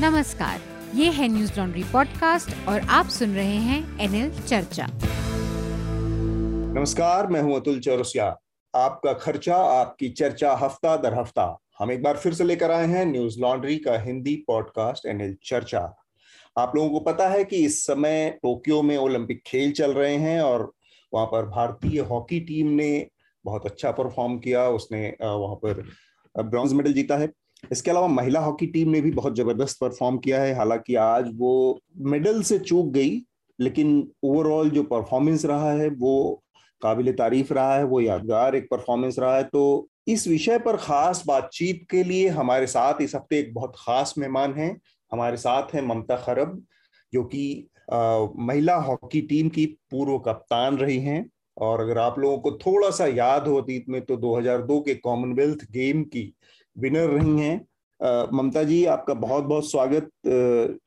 नमस्कार, ये है न्यूज़ लॉन्ड्री पॉडकास्ट और आप सुन रहे हैं एनएल चर्चा। नमस्कार, मैं हूँ अतुल चौरसिया। आपका खर्चा, आपकी चर्चा हफ़्ता दर हफ़्ता। हम एक बार फिर से लेकर आए हैं न्यूज़ लॉन्ड्री का हिंदी पॉडकास्ट एनएल चर्चा। आप लोगों को पता है कि इस समय टोक्यो में ओलंपिक खेल चल रहे हैं और वहाँ पर भारतीय हॉकी टीम ने बहुत अच्छा परफॉर्म किया। उसने वहाँ पर ब्रॉन्ज मेडल जीता है। इसके अलावा महिला हॉकी टीम ने भी बहुत ज़बरदस्त परफॉर्म किया है। हालाँकि आज वो मेडल से चूक गई, लेकिन ओवरऑल जो परफॉर्मेंस रहा है, वो काबिल तारीफ़ रहा है, वो यादगार एक परफॉर्मेंस रहा है। तो इस विषय पर खास बातचीत के लिए हमारे साथ इस हफ़्ते एक बहुत खास मेहमान हैं। हमारे साथ हैं ममता खरब, जो कि महिला हॉकी टीम की पूर्व कप्तान रही हैं। और अगर आप लोगों को थोड़ा सा याद हो अतीत में तो 2002 के कॉमनवेल्थ गेम की विनर रही हैं। ममता जी आपका बहुत बहुत स्वागत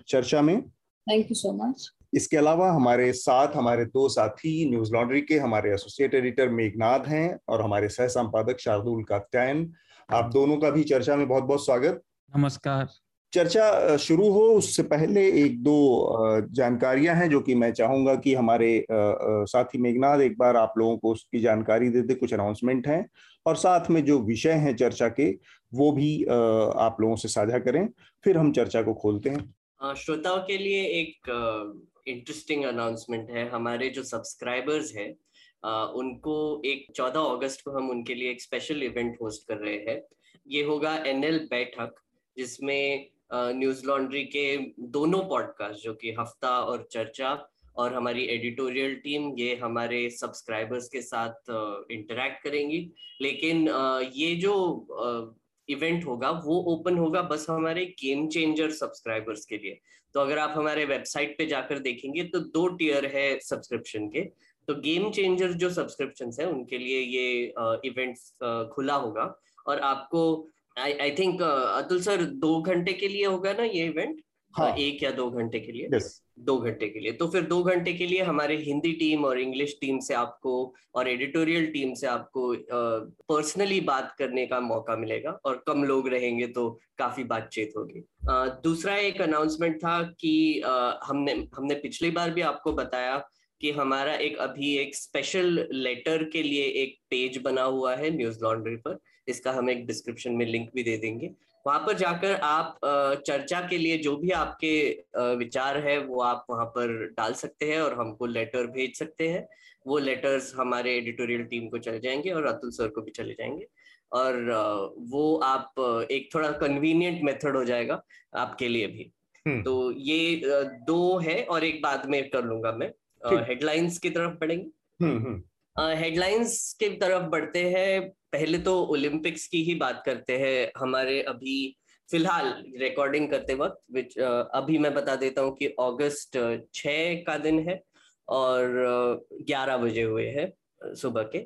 चर्चा में। थैंक यू सो मच इसके अलावा हमारे साथ हमारे दो साथी न्यूज़ लॉन्ड्री के हमारे एसोसिएट एडिटर मेघनाथ हैं और हमारे सह संपादक शार्दुल कात्यायन। आप दोनों का भी चर्चा में बहुत बहुत स्वागत। नमस्कार। चर्चा शुरू हो उससे पहले एक दो जानकारियाँ हैं जो कि मैं चाहूँगा कि हमारे साथी मेघनाथ एक बार आप लोगों को उसकी जानकारी दे दे कुछ अनाउंसमेंट हैं। और साथ में जो विषय हैं चर्चा के, वो भी आप लोगों से साझा करें, फिर हम चर्चा को खोलते हैं। श्रोताओं के लिए एक इंटरेस्टिंग अनाउंसमेंट है। हमारे जो सब्सक्राइबर्स हैं उनको एक 14 अगस्त को हम उनके लिए एक स्पेशल इवेंट होस्ट कर रहे हैं। ये होगा एनएल बैठक, जिसमें न्यूज़ लॉन्ड्री के दोनों पॉडकास्ट जो कि हफ़्ता और चर्चा और हमारी एडिटोरियल टीम ये हमारे सब्सक्राइबर्स के साथ इंटरेक्ट करेंगी। लेकिन ये जो इवेंट होगा वो ओपन होगा बस हमारे गेम चेंजर सब्सक्राइबर्स के लिए। तो अगर आप हमारे वेबसाइट पे जाकर देखेंगे तो दो टीयर है सब्सक्रिप्शन के। तो गेम चेंजर जो सब्सक्रिप्शन है उनके लिए ये इवेंट खुला होगा। और आपको आई थिंक अतुल सर दो घंटे के लिए होगा ना ये इवेंट हाँ. एक या दो घंटे के लिए? Yes. दो घंटे के लिए। तो फिर दो घंटे के लिए हमारे हिंदी टीम और इंग्लिश टीम से आपको और एडिटोरियल टीम से आपको पर्सनली बात करने का मौका मिलेगा और कम लोग रहेंगे तो काफ़ी बातचीत होगी। दूसरा एक अनाउंसमेंट था कि हमने हमने पिछली बार भी आपको बताया कि हमारा एक अभी एक स्पेशल लेटर के लिए एक पेज बना हुआ है न्यूज़ लॉन्ड्री पर। इसका हम एक डिस्क्रिप्शन में लिंक भी दे देंगे। वहाँ पर जाकर आप चर्चा के लिए जो भी आपके विचार है वो आप वहाँ पर डाल सकते हैं और हमको लेटर भेज सकते हैं। वो लेटर्स हमारे एडिटोरियल टीम को चले जाएँगे और अतुल सर को भी चले जाएँगे। और वो आप एक थोड़ा कन्वीनियंट मेथड हो जाएगा आपके लिए भी। हम्म। तो ये दो है और एक बाद में कर लूँगा मैं। हेडलाइंस की तरफ़ बढ़ेंगे। हेडलाइंस। की तरफ़ बढ़ते हैं पहले तो ओलंपिक्स की ही बात करते हैं हमारे अभी फ़िलहाल रिकॉर्डिंग करते वक्त विच अभी मैं बता देता हूँ कि अगस्त छ का दिन है और ग्यारह बजे हुए हैं सुबह के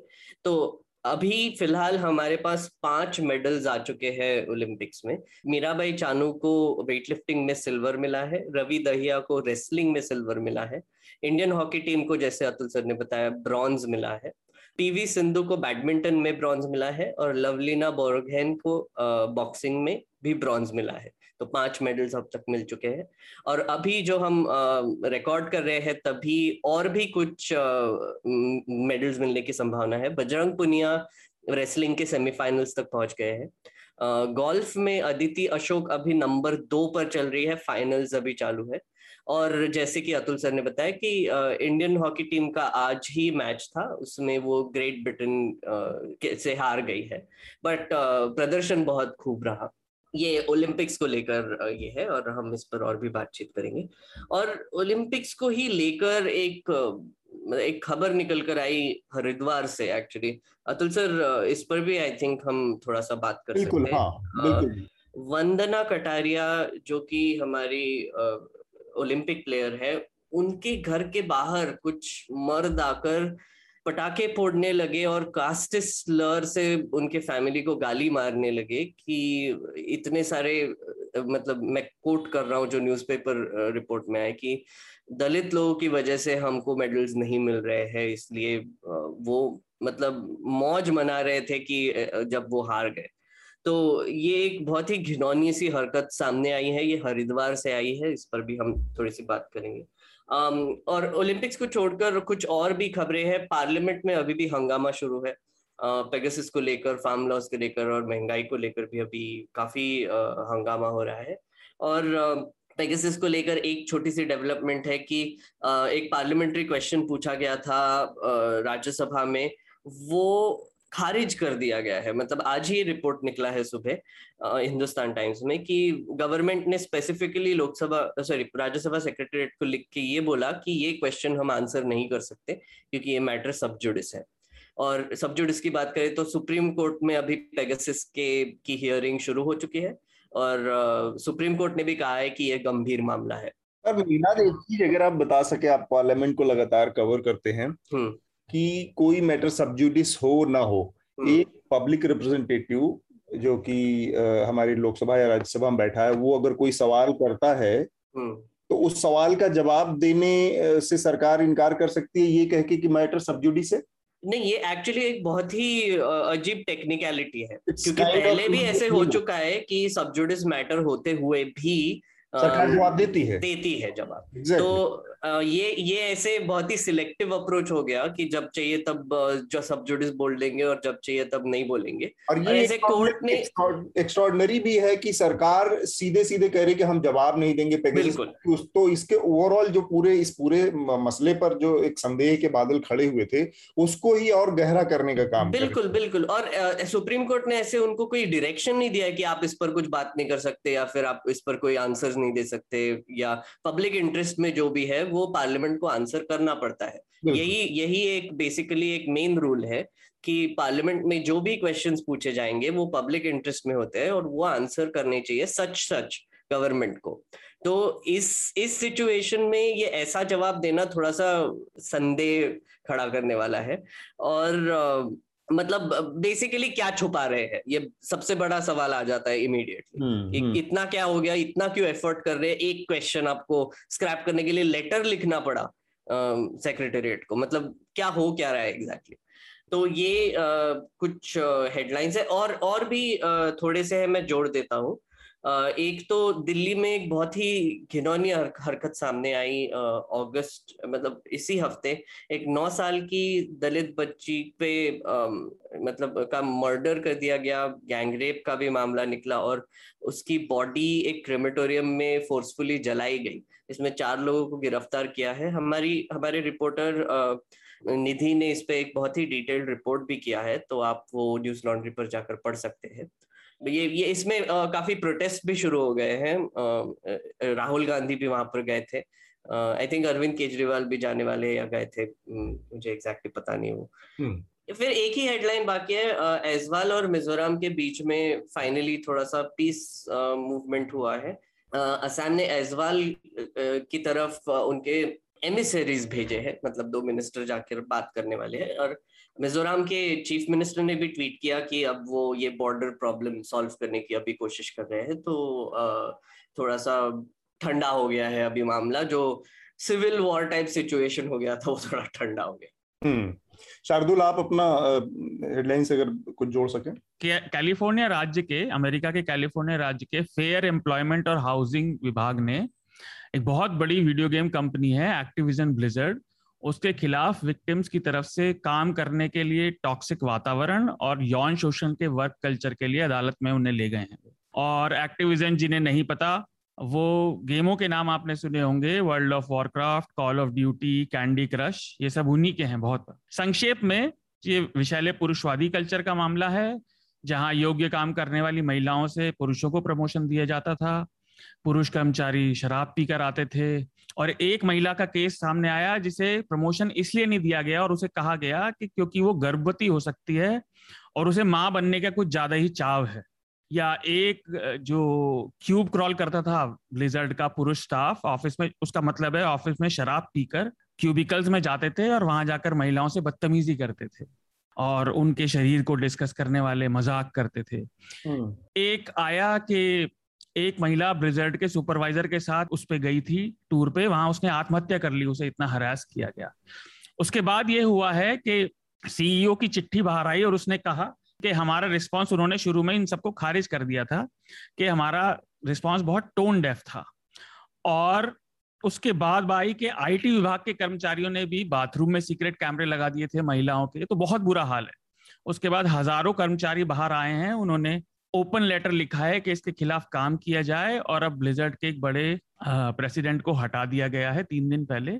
तो अभी फ़िलहाल हमारे पास पाँच मेडल्स आ चुके हैं ओलंपिक्स में। मीराबाई चानू को वेटलिफ्टिंग में सिल्वर मिला है, रवि दहिया को रेसलिंग में सिल्वर मिला है इंडियन हॉकी टीम को जैसे अतुल सर ने बताया ब्रॉन्ज मिला है पीवी सिंधु को बैडमिंटन में ब्रॉन्ज मिला है और लवलीना बोरगेन को बॉक्सिंग में भी ब्रॉन्ज मिला है। तो पाँच मेडल्स अब तक मिल चुके हैं। और अभी जो हम रिकॉर्ड कर रहे हैं, तभी और भी कुछ मेडल्स मिलने की संभावना है। बजरंग पुनिया रेसलिंग के सेमीफाइनल्स तक पहुँच गए हैं। गोल्फ में अदिति अशोक अभी नंबर दो पर चल रही है फाइनल्स अभी चालू है। और जैसे कि अतुल सर ने बताया कि इंडियन हॉकी टीम का आज ही मैच था, उसमें वो ग्रेट ब्रिटेन से हार गई है। बट प्रदर्शन बहुत खूब रहा। ये ओलंपिक्स को लेकर ये है और हम इस पर और भी बातचीत करेंगे। और ओलंपिक्स को ही लेकर एक एक खबर निकल कर आई हरिद्वार से एक्चुअली अतुल सर इस पर भी आई थिंक हम थोड़ा सा बात कर सकते हैं। हाँ, वंदना कटारिया जो कि हमारी ओलंपिक प्लेयर है उनके घर के बाहर कुछ मर्द आकर पटाखे फोड़ने लगे और कास्टिस लर से उनके फैमिली को गाली मारने लगे कि इतने सारे मतलब मैं कोट कर रहा हूँ जो न्यूज़पेपर रिपोर्ट में आए कि दलित लोगों की वजह से हमको मेडल्स नहीं मिल रहे हैं, इसलिए वो मतलब मौज मना रहे थे कि जब वो हार गए। तो ये एक बहुत ही घिनौनी सी हरकत सामने आई है, ये हरिद्वार से आई है, इस पर भी हम थोड़ी सी बात करेंगे। और ओलंपिक्स को छोड़कर कुछ और भी खबरें हैं। पार्लियामेंट में अभी भी हंगामा शुरू है। पेगासिस को लेकर फार्म लॉस को लेकर और महँगाई को लेकर भी अभी काफ़ी हंगामा हो रहा है। और पेगासिस को लेकर एक छोटी सी डेवलपमेंट है कि एक पार्लियामेंट्री क्वेश्चन पूछा गया था राज्यसभा में। वो खारिज कर दिया गया है। मतलब आज ही रिपोर्ट निकला है सुबह हिंदुस्तान टाइम्स में कि गवर्नमेंट ने specifically Lok Sabha sorry Rajya Sabha secretariat को लिख के ये बोला कि ये क्वेश्चन हम आंसर नहीं कर सकते क्योंकि ये मैटर सब्जुडिस है। और सब्जुडिस की बात करें तो सुप्रीम कोर्ट में अभी पेगासिस के की हियरिंग शुरू हो चुकी है और सुप्रीम कोर्ट ने भी कहा है कि यह गंभीर मामला है। अब मीना एक चीज़ अगर आप बता सके आप पार्लियामेंट को लगातार कवर करते हैं हम्म। कि कोई मैटर सब्जुडिस हो ना हो हम्म। एक पब्लिक रिप्रेजेंटेटिव जो कि हमारी लोकसभा या राज्यसभा में बैठा है वो अगर कोई सवाल करता है हम्म। तो उस सवाल का जवाब देने से सरकार इनकार कर सकती है ये कह के कि मैटर सब्जुडिस है नहीं ये एक्चुअली एक बहुत ही अजीब टेक्निकलिटी है क्योंकि पहले भी ऐसे हो चुका है कि सब्जुडिस मैटर होते हुए भी सरकार जवाब देती है। देती है जवाब। Exactly. तो ये ये ऐसे बहुत ही सिलेक्टिव अप्रोच हो गया कि जब चाहिए तब जो सब जुडिस बोल देंगे और जब चाहिए तब नहीं बोलेंगे। और ये और ऐसे कोर्ट ने एक्स्ट्रॉर्डनरी भी है कि सरकार सीधे सीधे कह रही कि हम जवाब नहीं देंगे बिल्कुल। तो इसके ओवरऑल जो पूरे इस पूरे मसले पर जो एक संदेह के बादल खड़े हुए थे उसको ही और गहरा करने का काम बिल्कुल बिल्कुल। और सुप्रीम कोर्ट ने ऐसे उनको कोई डिरेक्शन नहीं दिया कि आप इस पर कुछ बात नहीं कर सकते या फिर आप इस पर कोई आंसर नहीं दे सकते या पब्लिक इंटरेस्ट में जो भी है वो पार्लियामेंट को आंसर करना पड़ता है। यही यही एक बेसिकली एक मेन रूल है कि पार्लियामेंट में जो भी क्वेश्चंस पूछे जाएँगे वो पब्लिक इंटरेस्ट में होते हैं और वो आंसर करने चाहिए सच सच गवर्नमेंट को। तो इस इस सिचुएशन में ये ऐसा जवाब देना थोड़ा सा संदेह खड़ा करने वाला है। और मतलब बेसिकली क्या छुपा रहे हैं? ये सबसे बड़ा सवाल आ जाता है इमीडिएटली हम्म, हम्म। इतना क्या हो गया? इतना क्यों एफर्ट कर रहे हैं? एक क्वेश्चन आपको स्क्रैप करने के लिए लेटर लिखना पड़ा सेक्रेटेरिएट को। मतलब क्या हो क्या रहा है एग्जैक्टली exactly. तो ये आ, कुछ हेडलाइंस है। और और भी आ, थोड़े से है मैं जोड़ देता हूँ। एक तो दिल्ली में एक बहुत ही घिनौनी हरकत सामने आई अगस्त मतलब इसी हफ़्ते, एक नौ साल की दलित बच्ची पे मतलब का मर्डर कर दिया गया, गैंगरेप का भी मामला निकला और उसकी बॉडी एक क्रेमेटोरियम में फोर्सफुली जलाई गई। इसमें चार लोगों को गिरफ़्तार किया है। हमारी, हमारे रिपोर्टर निधि ने इस पे एक बहुत ही डिटेल्ड रिपोर्ट भी किया है तो आप वो न्यूज़ लॉन्ड्री पर जाकर पढ़ सकते हैं। ये ये इसमें आ, काफ़ी प्रोटेस्ट भी शुरू हो गए हैं। राहुल गांधी भी वहाँ पर गए थे। आई थिंक अरविंद केजरीवाल भी जाने वाले या गए थे। मुझे एग्जैक्टली पता नहीं वो। हम्म। फिर एक ही हेडलाइन बाकी है। एजवाल और मिजोरम के बीच में फाइनली थोड़ा सा पीस मूवमेंट हुआ है। असम ने एजवाल की तरफ़ उनके एमिसरीज भेजे हैं। मतलब दो मिनिस्टर जाकर बात करने वाले हैं। और मिजोरम के चीफ मिनिस्टर ने भी ट्वीट किया कि अब वो ये बॉर्डर प्रॉब्लम सॉल्व करने की अभी कोशिश कर रहे हैं तो थोड़ा सा ठंडा हो गया है अभी मामला जो सिविल वॉर टाइप सिचुएशन हो गया था वो थोड़ा ठंडा हो गया। हम्म। शार्दुल आप अपना हेडलाइन से अगर कुछ जोड़ सके। कैलिफ़ोर्निया राज्य के अमेरिका के कैलिफ़ोर्निया राज्य के फेयर एम्प्लॉयमेंट और हाउसिंग विभाग ने एक बहुत बड़ी वीडियो गेम कंपनी है एक्टिविजन ब्लिजर्ड उसके खिलाफ विक्टिम्स की तरफ़ से काम करने के लिए टॉक्सिक वातावरण और यौन शोषण के वर्क कल्चर के लिए अदालत में उन्हें ले गए हैं। और एक्टिविजन जिन्हें नहीं पता, वो गेमों के नाम आपने सुने होंगे World of Warcraft Call of Duty Candy Crush ये सब उन्हीं के हैं बहुत। संक्षेप में, ये विशैले पुरुषवादी कल्चर का मामला है, जहाँ योग्य काम करने वाली महिलाओं से पुरुषों को प्रमोशन दिया जाता था पुरुष कर्मचारी शराब पीकर आते थे। और एक महिला का केस सामने आया जिसे प्रमोशन इसलिए नहीं दिया गया और उसे कहा गया कि क्योंकि वो गर्भवती हो सकती है और उसे माँ बनने का कुछ ज़्यादा ही चाव है। या एक जो क्यूब क्रॉल करता था ब्लिजर्ड का पुरुष स्टाफ ऑफ़िस में उसका मतलब है ऑफ़िस में शराब पीकर क्यूबिकल्स में जाते थे और वहाँ जाकर महिलाओं से बदतमीजी करते थे और उनके शरीर को डिस्कस करने वाले मज़ाक करते थे। हम्म। एक आया कि एक महिला ब्रिजर्ड के सुपरवाइजर के साथ उस पर गई थी टूर पे, वहाँ उसने आत्महत्या कर ली, उसे इतना हरास किया गया। उसके बाद ये हुआ है कि सीईओ की चिट्ठी बाहर आई और उसने कहा कि हमारा रिस्पांस उन्होंने शुरू में इन सबको खारिज कर दिया था कि हमारा रिस्पांस बहुत टोन डेफ था। और उसके बाद भाई के आईटी विभाग के कर्मचारियों ने भी बाथरूम में सीक्रेट कैमरे लगा दिए थे महिलाओं के तो बहुत बुरा हाल है। उसके बाद हज़ारों कर्मचारी बाहर आए हैं, उन्होंने ओपन लेटर लिखा है कि इसके खिलाफ काम किया जाए और अब ब्लिजर्ड के एक बड़े प्रेसिडेंट को हटा दिया गया है तीन दिन पहले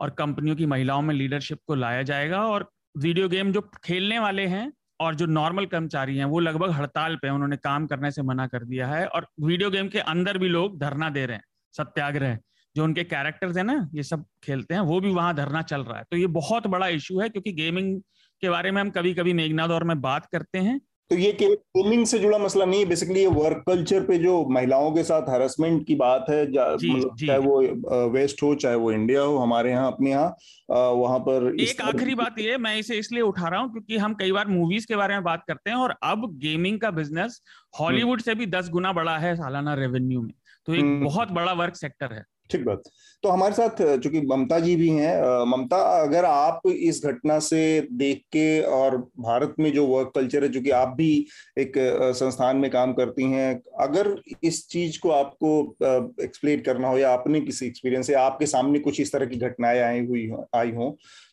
और कंपनियों की महिलाओं में लीडरशिप को लाया जाएगा और वीडियो गेम जो खेलने वाले हैं और जो नॉर्मल कर्मचारी हैं वो लगभग हड़ताल पे उन्होंने काम करने से मना कर दिया है और वीडियो गेम के अंदर भी लोग धरना दे रहे हैं, सत्याग्रह, जो उनके कैरेक्टर्स है ना, ये सब खेलते हैं, वो भी वहाँ धरना चल रहा है। तो ये बहुत बड़ा इशू है क्योंकि गेमिंग के बारे में हम कभी कभी मेघनाथ और मैं बात करते हैं। तो ये केवल गेमिंग से जुड़ा मसला नहीं है बेसिकली ये वर्क कल्चर पे जो महिलाओं के साथ हरासमेंट की बात है मतलब चाहे वो वेस्ट हो चाहे वो इंडिया हो हमारे यहाँ अपने यहाँ वहाँ पर एक आखिरी बात ये मैं इसे इसलिए उठा रहा हूँ क्योंकि हम कई बार मूवीज़ के बारे में बात करते हैं और अब गेमिंग का बिज़नेस हॉलीवुड से भी दस गुना बड़ा है सालाना रेवेन्यू में। तो एक हम्म। बहुत बड़ा वर्क सेक्टर है। ठीक बात। तो हमारे साथ, चूँकि ममता जी भी हैं ममता, अगर आप इस घटना से देख के और भारत में जो वर्क कल्चर है, चूँकि आप भी एक संस्थान में काम करती हैं, अगर इस चीज़ को आपको एक्सप्लेन करना हो या आपने किसी एक्सपीरियंस से आपके सामने कुछ इस तरह की घटनाएँ आई हुई आई हों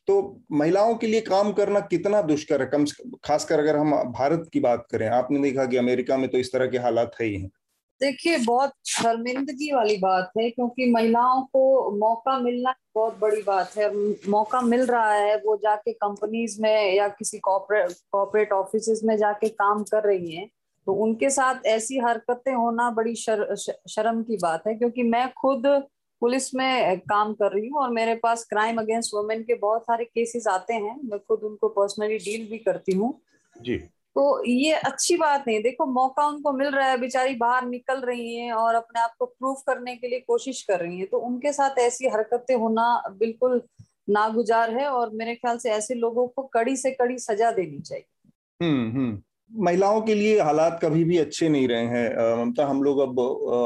तो महिलाओं के लिए काम करना कितना दुष्कर है? कम खासकर अगर हम भारत की बात करें, आपने देखा कि अमेरिका में तो इस तरह के हालात है ही हैं। देखिए बहुत शर्मिंदगी वाली बात है क्योंकि महिलाओं को मौका मिलना बहुत बड़ी बात है। मौका मिल रहा है वो जाके कंपनीज़ में या किसी कॉर्पोरेट ऑफ़िस में जाके काम कर रही हैं तो उनके साथ ऐसी हरकतें होना बड़ी शर, शर्म की बात है क्योंकि मैं खुद पुलिस में काम कर रही हूँ और मेरे पास क्राइम अगेंस्ट वुमेन के बहुत सारे केसेस आते हैं मैं खुद उनको पर्सनली डील भी करती हूँ। जी। तो ये अच्छी बात नहीं, देखो मौका उनको मिल रहा है, बेचारी बाहर निकल रही हैं और अपने आप को प्रूफ करने के लिए कोशिश कर रही हैं। तो उनके साथ ऐसी हरकतें होना बिल्कुल नागुजार है और मेरे ख्याल से ऐसे लोगों को कड़ी से कड़ी सजा देनी चाहिए। हम्म हम्म। महिलाओं के लिए हालात कभी भी अच्छे नहीं रहे हैं। ममता, हम लोग अब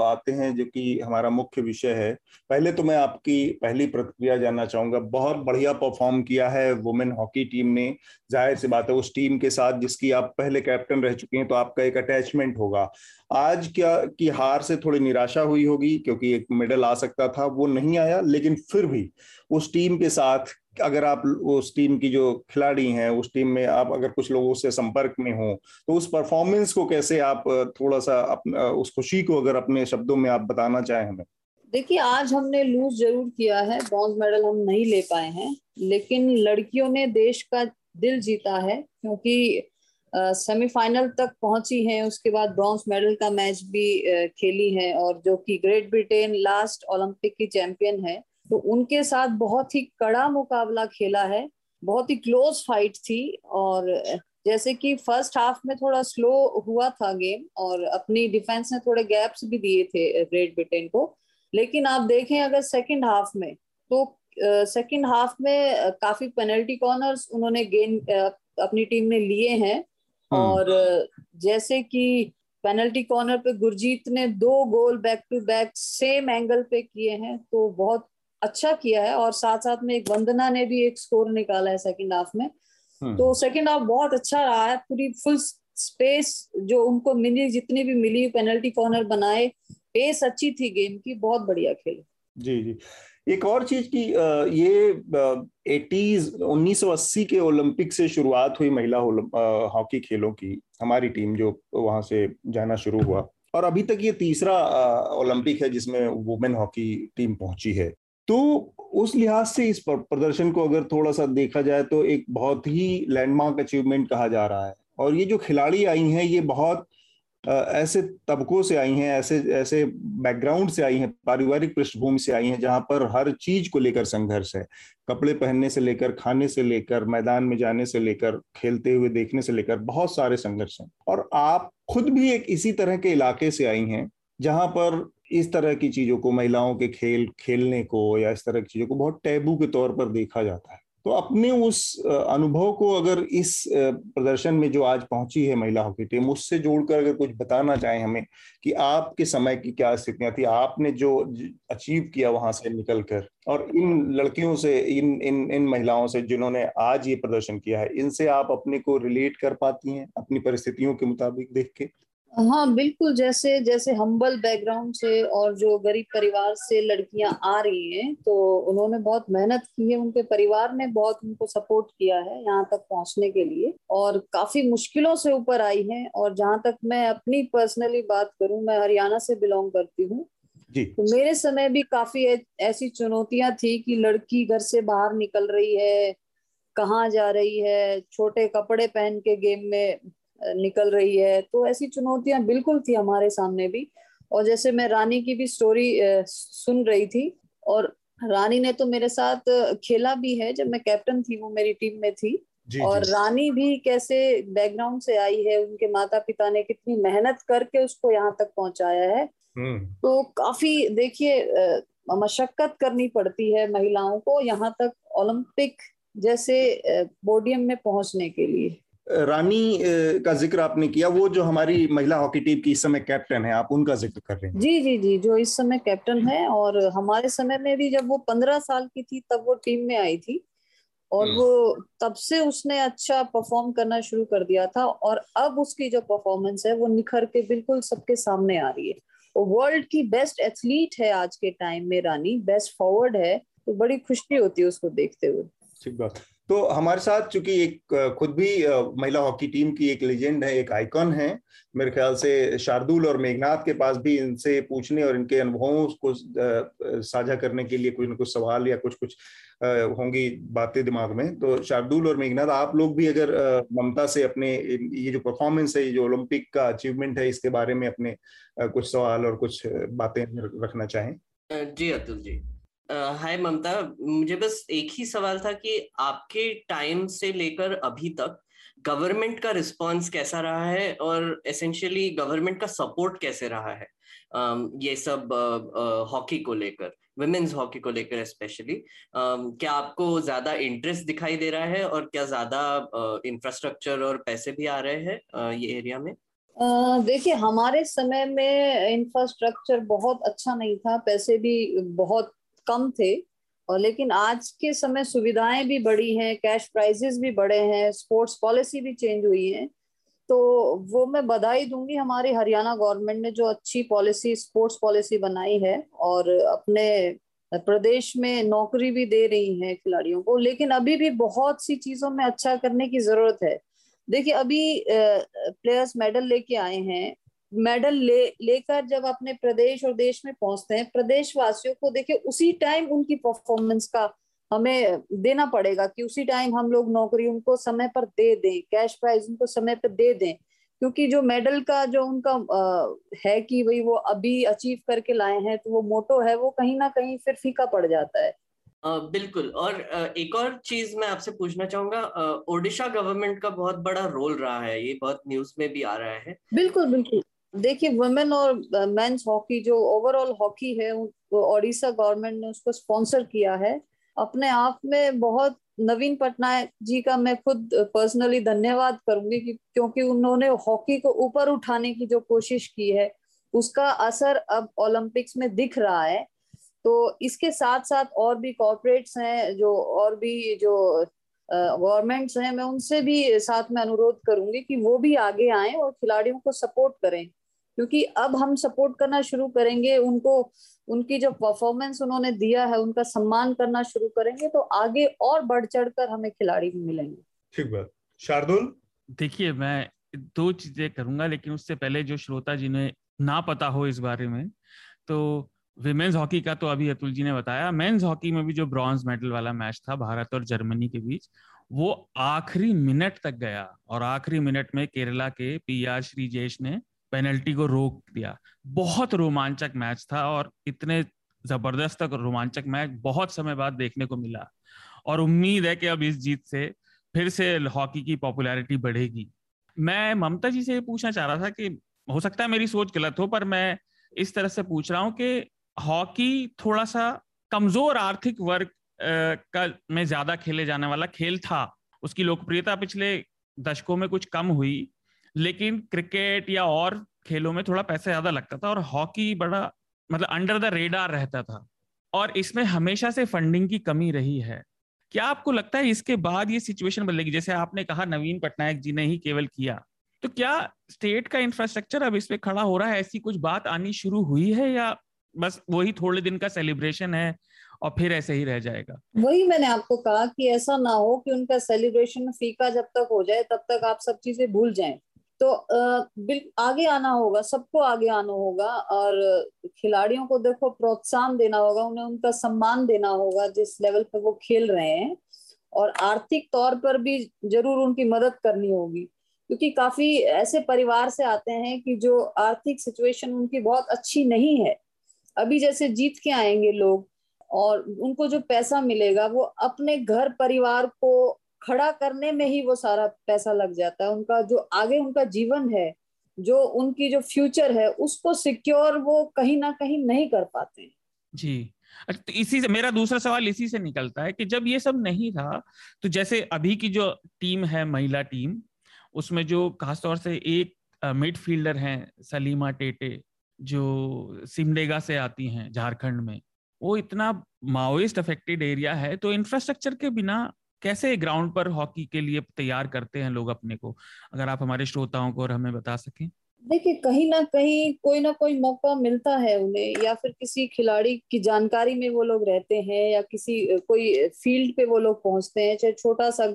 आते हैं जो कि हमारा मुख्य विषय है। पहले तो मैं आपकी पहली प्रतिक्रिया जानना चाहूँगा। बहुत बढ़िया परफॉर्म किया है वुमेन हॉकी टीम ने। ज़ाहिर सी बात है, उस टीम के साथ जिसकी आप पहले कैप्टन रह चुके हैं तो आपका एक अटैचमेंट होगा। आज क्या, की हार से थोड़ी निराशा हुई होगी, क्योंकि एक मेडल आ सकता था, वो नहीं आया, लेकिन फिर भी उस टीम के साथ अगर आप उस टीम की जो खिलाड़ी हैं उस टीम में आप अगर कुछ लोगों से संपर्क में हो तो उस परफॉर्मेंस को कैसे आप थोड़ा सा अप, उस खुशी को अगर अपने शब्दों में आप बताना चाहें हमें? देखिए आज हमने लूज ज़रूर किया है ब्रॉन्ज मेडल हम नहीं ले पाए हैं लेकिन लड़कियों ने देश का दिल जीता है क्योंकि सेमीफाइनल तक पहुँची हैं उसके बाद ब्रॉन्ज मेडल का मैच भी खेली है और जो कि ग्रेट ब्रिटेन लास्ट ओलंपिक की चैंपियन है तो उनके साथ बहुत ही कड़ा मुकाबला खेला है। बहुत ही क्लोज फाइट थी और जैसे कि फ़र्स्ट हाफ़ में थोड़ा स्लो हुआ था गेम और अपनी डिफेंस ने थोड़े गैप्स भी दिए थे ग्रेट ब्रिटेन को। लेकिन आप देखें अगर सेकंड हाफ़ में तो सेकंड uh, हाफ़ में uh, काफ़ी पेनल्टी कॉर्नर्स उन्होंने गेन uh, अपनी टीम ने लिए हैं। हम्म। और जैसे कि पेनल्टी कॉर्नर पे गुरजीत ने दो goal back to back same angle पे किए हैं तो बहुत अच्छा किया है और साथ साथ में एक वंदना ने भी एक स्कोर निकाला है सेकंड हाफ़ में। हम्म। तो सेकंड हाफ़ बहुत अच्छा रहा है पूरी फुल स्पेस जो उनको मिली जितनी भी मिली पेनल्टी कॉर्नर बनाए पेस अच्छी थी गेम की बहुत बढ़िया खेले। जी जी। एक और चीज़ की ये एटीज 1980 के ओलंपिक से शुरुआत हुई महिला हॉकी खेलों की हमारी टीम जो वहाँ से जाना शुरू हुआ। और अभी तक ये तीसरा ओलंपिक है जिसमें वुमेन हॉकी टीम पहुँची है। तो उस लिहाज से इस प्रदर्शन को अगर थोड़ा सा देखा जाए तो एक बहुत ही लैंडमार्क अचीवमेंट कहा जा रहा है। और ये जो खिलाड़ी आई हैं, ये बहुत ऐसे तबकों से आई हैं, ऐसे ऐसे बैकग्राउंड से आई हैं, पारिवारिक पृष्ठभूमि से आई हैं, जहाँ पर हर चीज़ को लेकर संघर्ष है। कपड़े पहनने से लेकर, खाने से लेकर, मैदान में जाने से लेकर, खेलते हुए देखने से लेकर बहुत सारे संघर्ष हैं। और आप खुद भी एक इसी तरह के इलाके से आई हैं, जहाँ पर इस तरह की चीज़ों को, महिलाओं के खेल, खेलने को या इस तरह की चीज़ों को बहुत टैबू के तौर पर देखा जाता है। तो अपने उस अनुभव को अगर इस प्रदर्शन में जो आज पहुँची है महिला हॉकी टीम, उससे जोड़कर अगर कुछ बताना चाहें हमें कि आपके समय की क्या स्थितियाँ थी, आपने जो, अचीव किया वहाँ से निकलकर और इन लड़कियों से, इन इन इन महिलाओं से जिन्होंने आज ये प्रदर्शन किया है, इनसे आप अपने को रिलेट कर पाती हैं अपनी परिस्थितियों के मुताबिक देख के? हाँ बिल्कुल जैसे जैसे हम्बल बैकग्राउंड से और जो गरीब परिवार से लड़कियाँ आ रही हैं तो उन्होंने बहुत मेहनत की है उनके परिवार ने बहुत उनको सपोर्ट किया है यहाँ तक पहुँचने के लिए और काफ़ी मुश्किलों से ऊपर आई हैं और जहाँ तक मैं अपनी पर्सनली बात करूँ मैं हरियाणा से बिलोंग करती हूँ। तो मेरे समय भी काफ़ी ऐसी चुनौतियाँ थी कि लड़की घर से बाहर निकल रही है कहाँ जा रही है छोटे कपड़े पहन के गेम में निकल रही है तो ऐसी चुनौतियाँ बिल्कुल थी हमारे सामने भी और जैसे मैं रानी की भी स्टोरी सुन रही थी और रानी ने तो मेरे साथ खेला भी है जब मैं कैप्टन थी वो मेरी टीम में थी जी, और जी. रानी भी कैसे बैकग्राउंड से आई है उनके माता पिता ने कितनी मेहनत करके उसको यहाँ तक पहुँचाया है हम्म। तो काफ़ी देखिए मशक्कत करनी पड़ती है महिलाओं को यहाँ तक ओलंपिक जैसे पोडियम में पहुँचने के लिए रानी का ज़िक्र आपने किया वो जो हमारी महिला हॉकी टीम की इस समय कैप्टन है आप उनका ज़िक्र कर रहे हैं। जी जी जी जो इस समय कैप्टन है और हमारे समय में भी जब वो पंद्रह साल की थी तब वो टीम में आई थी और हम्म। वो तब से उसने अच्छा परफॉर्म करना शुरू कर दिया था और अब उसकी जो परफॉर्मेंस है वो निखर के बिल्कुल सबके सामने आ रही है। वो वर्ल्ड की बेस्ट एथलीट है आज के टाइम में रानी बेस्ट फॉरवर्ड है तो बड़ी खुशी होती है उसको देखते हुए। ठीक बात। तो हमारे साथ चूँकि एक खुद भी महिला हॉकी टीम की एक लेजेंड है, एक आइकॉन है, मेरे ख्याल से शार्दुल और मेघनाथ के पास भी इनसे पूछने और इनके अनुभवों को साझा करने के लिए कुछ न कुछ सवाल या कुछ कुछ होंगी बातें दिमाग में। तो शार्दुल और मेघनाथ, आप लोग भी अगर ममता से अपने ये जो परफॉर्मेंस है, ये जो ओलंपिक का अचीवमेंट है, इसके बारे में अपने कुछ सवाल और कुछ बातें रखना चाहें। जी अतुल जी। हाय ममता, मुझे बस एक ही सवाल था कि आपके टाइम से लेकर अभी तक गवर्नमेंट का रिस्पांस कैसा रहा है? और एसेंशियली गवर्नमेंट का सपोर्ट कैसे रहा है? ये सब हॉकी को लेकर वुमेन्स हॉकी को लेकर स्पेशली क्या आपको ज़्यादा इंटरेस्ट दिखाई दे रहा है? और क्या ज़्यादा इंफ्रास्ट्रक्चर और पैसे भी आ रहे हैं ये एरिया में? देखिए, हमारे समय में इंफ्रास्ट्रक्चर बहुत अच्छा नहीं था, पैसे भी बहुत कम थे और लेकिन आज के समय सुविधाएँ भी बढ़ी हैं कैश प्राइजेस भी बढ़े हैं स्पोर्ट्स पॉलिसी भी चेंज हुई है। तो वो मैं बधाई दूँगी हमारी हरियाणा गवर्नमेंट ने जो अच्छी पॉलिसी स्पोर्ट्स पॉलिसी बनाई है और अपने प्रदेश में नौकरी भी दे रही है खिलाड़ियों को। लेकिन अभी भी बहुत सी चीज़ों में अच्छा करने की ज़रूरत है। देखिए अभी प्लेयर्स मेडल लेके आए हैं। मेडल ले लेकर जब अपने प्रदेश और देश में पहुँचते हैं प्रदेशवासियों को देखिए उसी टाइम उनकी परफॉर्मेंस का हमें देना पड़ेगा कि उसी टाइम हम लोग नौकरी उनको समय पर दे दें कैश प्राइज उनको समय पर दे दें। क्योंकि जो मेडल का जो उनका आ, है कि भाई वो अभी अचीव करके लाए हैं तो वो मोटो है वो कहीं ना कहीं फिर फीका पड़ जाता है। Uh, बिल्कुल। और एक और चीज़ मैं आपसे पूछना चाहूँगा ओडिशा गवर्नमेंट का बहुत बड़ा रोल रहा है ये बहुत न्यूज़ में भी आ रहा है। बिल्कुल बिल्कुल। देखिए वुमेन और मेंस हॉकी जो ओवरऑल हॉकी है ओडिशा गवर्नमेंट ने उसको स्पॉन्सर किया है। अपने आप में बहुत नवीन पटनायक जी का मैं खुद पर्सनली धन्यवाद करूँगी कि, क्योंकि उन्होंने हॉकी को ऊपर उठाने की जो कोशिश की है, उसका असर अब ओलंपिक्स में दिख रहा है। तो इसके साथ साथ और भी कॉर्पोरेट्स हैं, जो और भी जो गवर्नमेंट्स हैं, मैं उनसे भी साथ में अनुरोध करूँगी कि वो भी आगे आए और खिलाड़ियों को सपोर्ट करें। क्योंकि अब हम सपोर्ट करना शुरू करेंगे उनको उनकी जो परफॉर्मेंस उन्होंने दिया है उनका सम्मान करना शुरू करेंगे तो आगे और बढ़ चढ़ कर हमें खिलाड़ी भी मिलेंगे। ठीक बात। शार्दुल? देखिए मैं दो चीज़ें करूँगा लेकिन उससे पहले जो श्रोता जिन्हें ना पता हो इस बारे में तो विमेन्स हॉकी का तो अभी अतुल जी ने बताया। मेंस हॉकी में भी जो ब्रॉन्ज मेडल वाला मैच था भारत और जर्मनी के बीच वो आखिरी मिनट तक गया। और आखिरी मिनट में केरला के पी आर श्रीजेश ने पेनल्टी को रोक दिया। बहुत रोमांचक मैच था और इतने ज़बरदस्त रोमांचक मैच बहुत समय बाद देखने को मिला। और उम्मीद है कि अब इस जीत से फिर से हॉकी की पॉपुलैरिटी बढ़ेगी। मैं ममता जी से ये पूछना चाह रहा था कि हो सकता है मेरी सोच गलत हो, पर मैं इस तरह से पूछ रहा हूँ कि हॉकी थोड़ा सा कमज़ोर आर्थिक वर्ग का में ज़्यादा खेले जाने वाला खेल था। उसकी लोकप्रियता पिछले दशकों में कुछ कम हुई। लेकिन क्रिकेट या और खेलों में थोड़ा पैसा ज़्यादा लगता था और हॉकी बड़ा मतलब अंडर द रेडार रहता था। और इसमें हमेशा से फंडिंग की कमी रही है। क्या आपको लगता है इसके बाद ये सिचुएशन बदलेगी? जैसे आपने कहा नवीन पटनायक जी ने ही केवल किया। तो क्या स्टेट का इंफ्रास्ट्रक्चर अब इस पे खड़ा हो रहा है? ऐसी कुछ बात आनी शुरू हुई है या बस वही थोड़े दिन का सेलिब्रेशन है और फिर ऐसे ही रह जाएगा? वही मैंने आपको कहा कि ऐसा ना हो कि उनका सेलिब्रेशन फीका जब तक हो जाए, तब तक आप सब चीज़ें भूल जाएँ। तो आगे आना होगा, सबको आगे आना होगा और खिलाड़ियों को देखो प्रोत्साहन देना होगा, उन्हें उनका सम्मान देना होगा जिस लेवल पर वो खेल रहे हैं और आर्थिक तौर पर भी ज़रूर उनकी मदद करनी होगी। क्योंकि काफ़ी ऐसे परिवार से आते हैं कि जो आर्थिक सिचुएशन उनकी बहुत अच्छी नहीं है। अभी जैसे जीत के आएँगे लोग और उनको जो पैसा मिलेगा, वो अपने घर परिवार को खड़ा करने में ही वो सारा पैसा लग जाता है। उनका जो आगे उनका जीवन है, जो उनकी जो फ्यूचर है, उसको सिक्योर वो कहीं ना कहीं नहीं कर पाते। जी। तो इसी से, मेरा दूसरा सवाल इसी से निकलता है कि जब ये सब नहीं था तो जैसे अभी की जो टीम है, महिला टीम उसमें जो खासतौर से एक मिडफील्डर हैं, सलीमा टेटे, जो सिमडेगा से आती हैं, झारखंड में, वो इतना माओइस्ट अफेक्टेड एरिया है तो इंफ्रास्ट्रक्चर के बिना कैसे ग्राउंड पर हॉकी के लिए तैयार करते हैं लोग अपने को? अगर आप हमारे श्रोताओं को और हमें बता सकें। देखिए, कहीं ना कहीं कोई ना कोई मौका मिलता है उन्हें, या फिर किसी खिलाड़ी की जानकारी में वो लोग रहते हैं, या किसी कोई फ़ील्ड पे वो लोग पहुँचते हैं, चाहे छोटा सा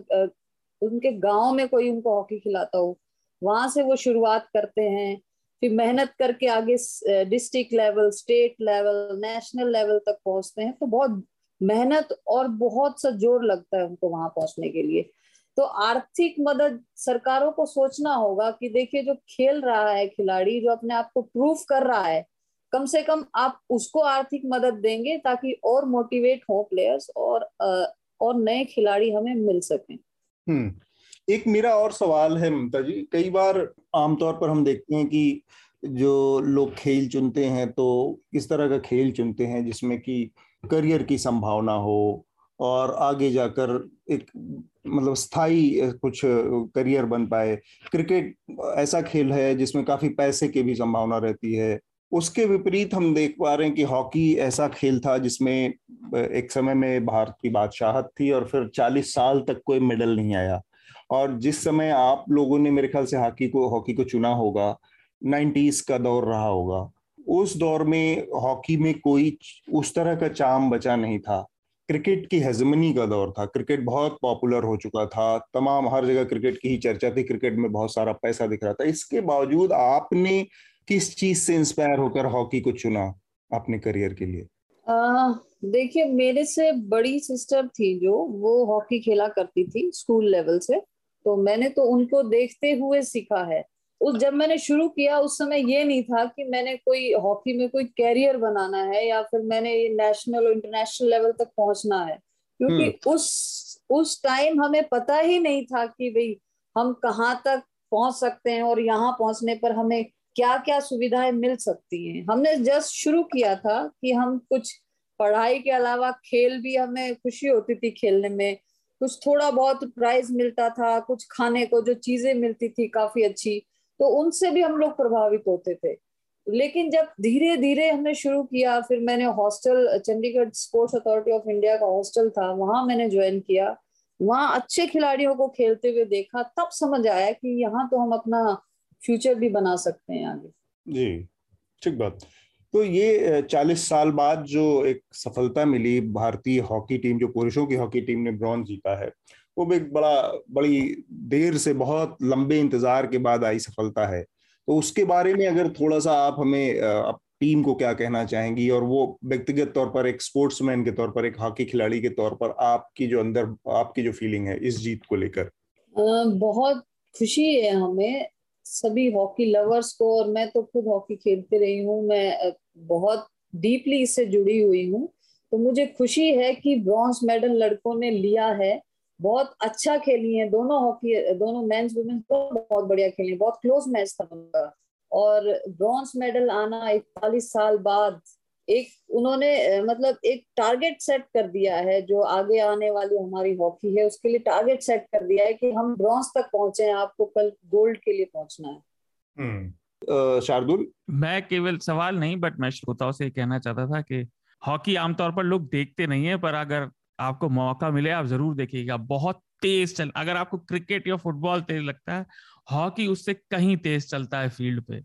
उनके गाँव में कोई उनको हॉकी खिलाता हो, वहाँ से वो शुरुआत करते हैं। फिर मेहनत करके आगे district level, state level, national level तक पहुँचते हैं तो बहुत मेहनत और बहुत सा ज़ोर लगता है उनको वहाँ पहुँचने के लिए। तो आर्थिक मदद सरकारों को सोचना होगा कि देखिए जो खेल रहा है खिलाड़ी, जो अपने आप को प्रूफ कर रहा है, कम से कम आप उसको आर्थिक मदद देंगे ताकि और मोटिवेट हो प्लेयर्स और और नए खिलाड़ी हमें मिल सकें। हम्म एक मेरा और सवाल है ममता जी। कई बार आमतौर पर हम देखते हैं कि जो लोग खेल चुनते हैं तो किस तरह का खेल चुनते हैं जिसमें कि करियर की संभावना हो और आगे जाकर एक मतलब स्थायी कुछ करियर बन पाए। क्रिकेट ऐसा खेल है जिसमें काफ़ी पैसे की भी संभावना रहती है। उसके विपरीत हम देख पा रहे हैं कि हॉकी ऐसा खेल था जिसमें एक समय में भारत की बादशाहत थी और फिर 40 साल तक कोई मेडल नहीं आया। और जिस समय आप लोगों ने मेरे ख्याल से हॉकी को हॉकी को चुना होगा नाइन्टीज का दौर रहा होगा। उस दौर में हॉकी में कोई उस तरह का चाम बचा नहीं था। क्रिकेट की हजमनी का दौर था। क्रिकेट बहुत पॉपुलर हो चुका था। तमाम हर जगह क्रिकेट की ही चर्चा थी। क्रिकेट में बहुत सारा पैसा दिख रहा था। इसके बावजूद आपने किस चीज़ से इंस्पायर होकर हॉकी को चुना अपने करियर के लिए? देखिए, मेरे से बड़ी सिस्टर थी जो, वो हॉकी खेला करती थी स्कूल लेवल से। तो मैंने तो उनको देखते हुए सीखा है। उस जब मैंने शुरू किया उस समय ये नहीं था कि मैंने कोई हॉकी में कोई कैरियर बनाना है या फिर मैंने ये नेशनल और इंटरनेशनल लेवल तक पहुँचना है। क्योंकि हम्म। उस उस टाइम हमें पता ही नहीं था कि भाई हम कहाँ तक पहुँच सकते हैं और यहाँ पहुँचने पर हमें क्या क्या सुविधाएँ मिल सकती हैं। हमने जस्ट शुरू किया था कि हम कुछ पढ़ाई के अलावा खेल भी हमें खुशी होती थी खेलने में। कुछ थोड़ा बहुत प्राइज मिलता था कुछ खाने को जो चीज़ें मिलती थी काफ़ी अच्छी। तो उनसे भी हम लोग प्रभावित होते थे। लेकिन जब धीरे धीरे हमने शुरू किया, फिर मैंने hostel, Chandigarh sports authority of India का हॉस्टल था, वहाँ मैंने ज्वाइन किया। वहाँ अच्छे खिलाड़ियों को खेलते हुए देखा, तब समझ आया कि यहाँ तो हम अपना फ्यूचर भी बना सकते हैं आगे। जी, ठीक बात। तो ये चालीस साल बाद जो एक सफलता मिली, भारतीय हॉकी टीम, जो पुरुषों की हॉकी टीम ने ब्रॉन्ज जीता है वो भी बड़ा, बड़ी देर से बहुत लंबे इंतज़ार के बाद आई सफलता है। तो उसके बारे में अगर थोड़ा सा आप हमें आप टीम को क्या कहना चाहेंगी और वो व्यक्तिगत तौर पर एक स्पोर्ट्समैन के तौर पर, एक हॉकी खिलाड़ी के तौर पर आपकी जो अंदर, आपकी जो फीलिंग है इस जीत को लेकर? बहुत खुशी है हमें सभी हॉकी लवर्स को और मैं तो खुद हॉकी खेलती रही हूँ। मैं बहुत डीपली इससे जुड़ी हुई हूँ। तो मुझे खुशी है कि ब्रॉन्ज मेडल लड़कों ने लिया है। बहुत अच्छा खेली है। दोनों हॉकी दोनों मेंस वुमेन्स बहुत बढ़िया खेली बहुत क्लोज मैच था उनका। और ब्रॉन्ज मेडल आना इकतालीस साल बाद एक उन्होंने मतलब एक टारगेट सेट कर दिया है जो आगे आने वाली हमारी हॉकी है। उसके लिए टारगेट सेट कर दिया है कि हम ब्रॉन्ज तक पहुँचे आपको कल गोल्ड के लिए पहुँचना है। हम्म। शार्दुल? मैं केवल सवाल नहीं बट मैं श्रोताओं से कहना चाहता था कि हॉकी आमतौर पर लोग देखते नहीं है पर अगर आपको मौका मिले आप ज़रूर देखिएगा। बहुत तेज चल अगर आपको क्रिकेट या फुटबॉल तेज लगता है हॉकी उससे कहीं तेज चलता है फ़ील्ड पे।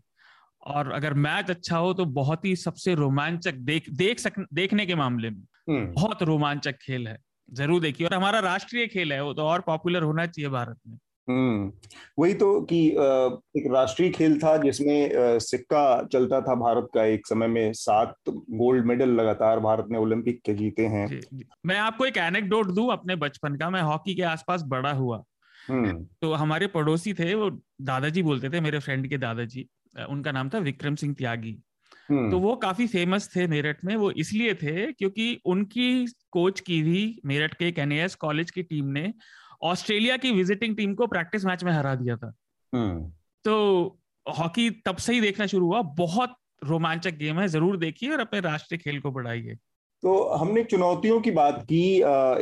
और अगर मैच अच्छा हो तो बहुत ही सबसे रोमांचक देख देख सक देखने के मामले में हम्म। बहुत रोमांचक खेल है। ज़रूर देखिए और हमारा राष्ट्रीय खेल है वो तो और पॉपुलर होना चाहिए भारत में। हम्म वही तो कि एक राष्ट्रीय खेल था जिसमें सिक्का चलता था भारत का एक समय में सात गोल्ड मेडल लगातार भारत ने ओलंपिक के जीते हैं जी, जी. मैं आपको एक एनेक्डोट दूँ अपने बचपन का मैं हॉकी के आसपास बड़ा हुआ हम्म। तो हमारे पड़ोसी थे वो दादाजी बोलते थे मेरे फ्रेंड के दादाजी उनका नाम था विक्रम सिंह त्यागी हम्म। तो वो काफ़ी फ़ेमस थे मेरठ में वो इसलिए थे क्योंकि उनकी कोच की भी मेरठ के एक एनएएस कॉलेज की टीम ने ऑस्ट्रेलिया की विजिटिंग टीम को प्रैक्टिस मैच में हरा दिया था। हम्म। तो हॉकी तब से ही देखना शुरू हुआ। बहुत रोमांचक गेम है ज़रूर देखिए और अपने राष्ट्रीय खेल को बढ़ाइए। तो हमने चुनौतियों की बात की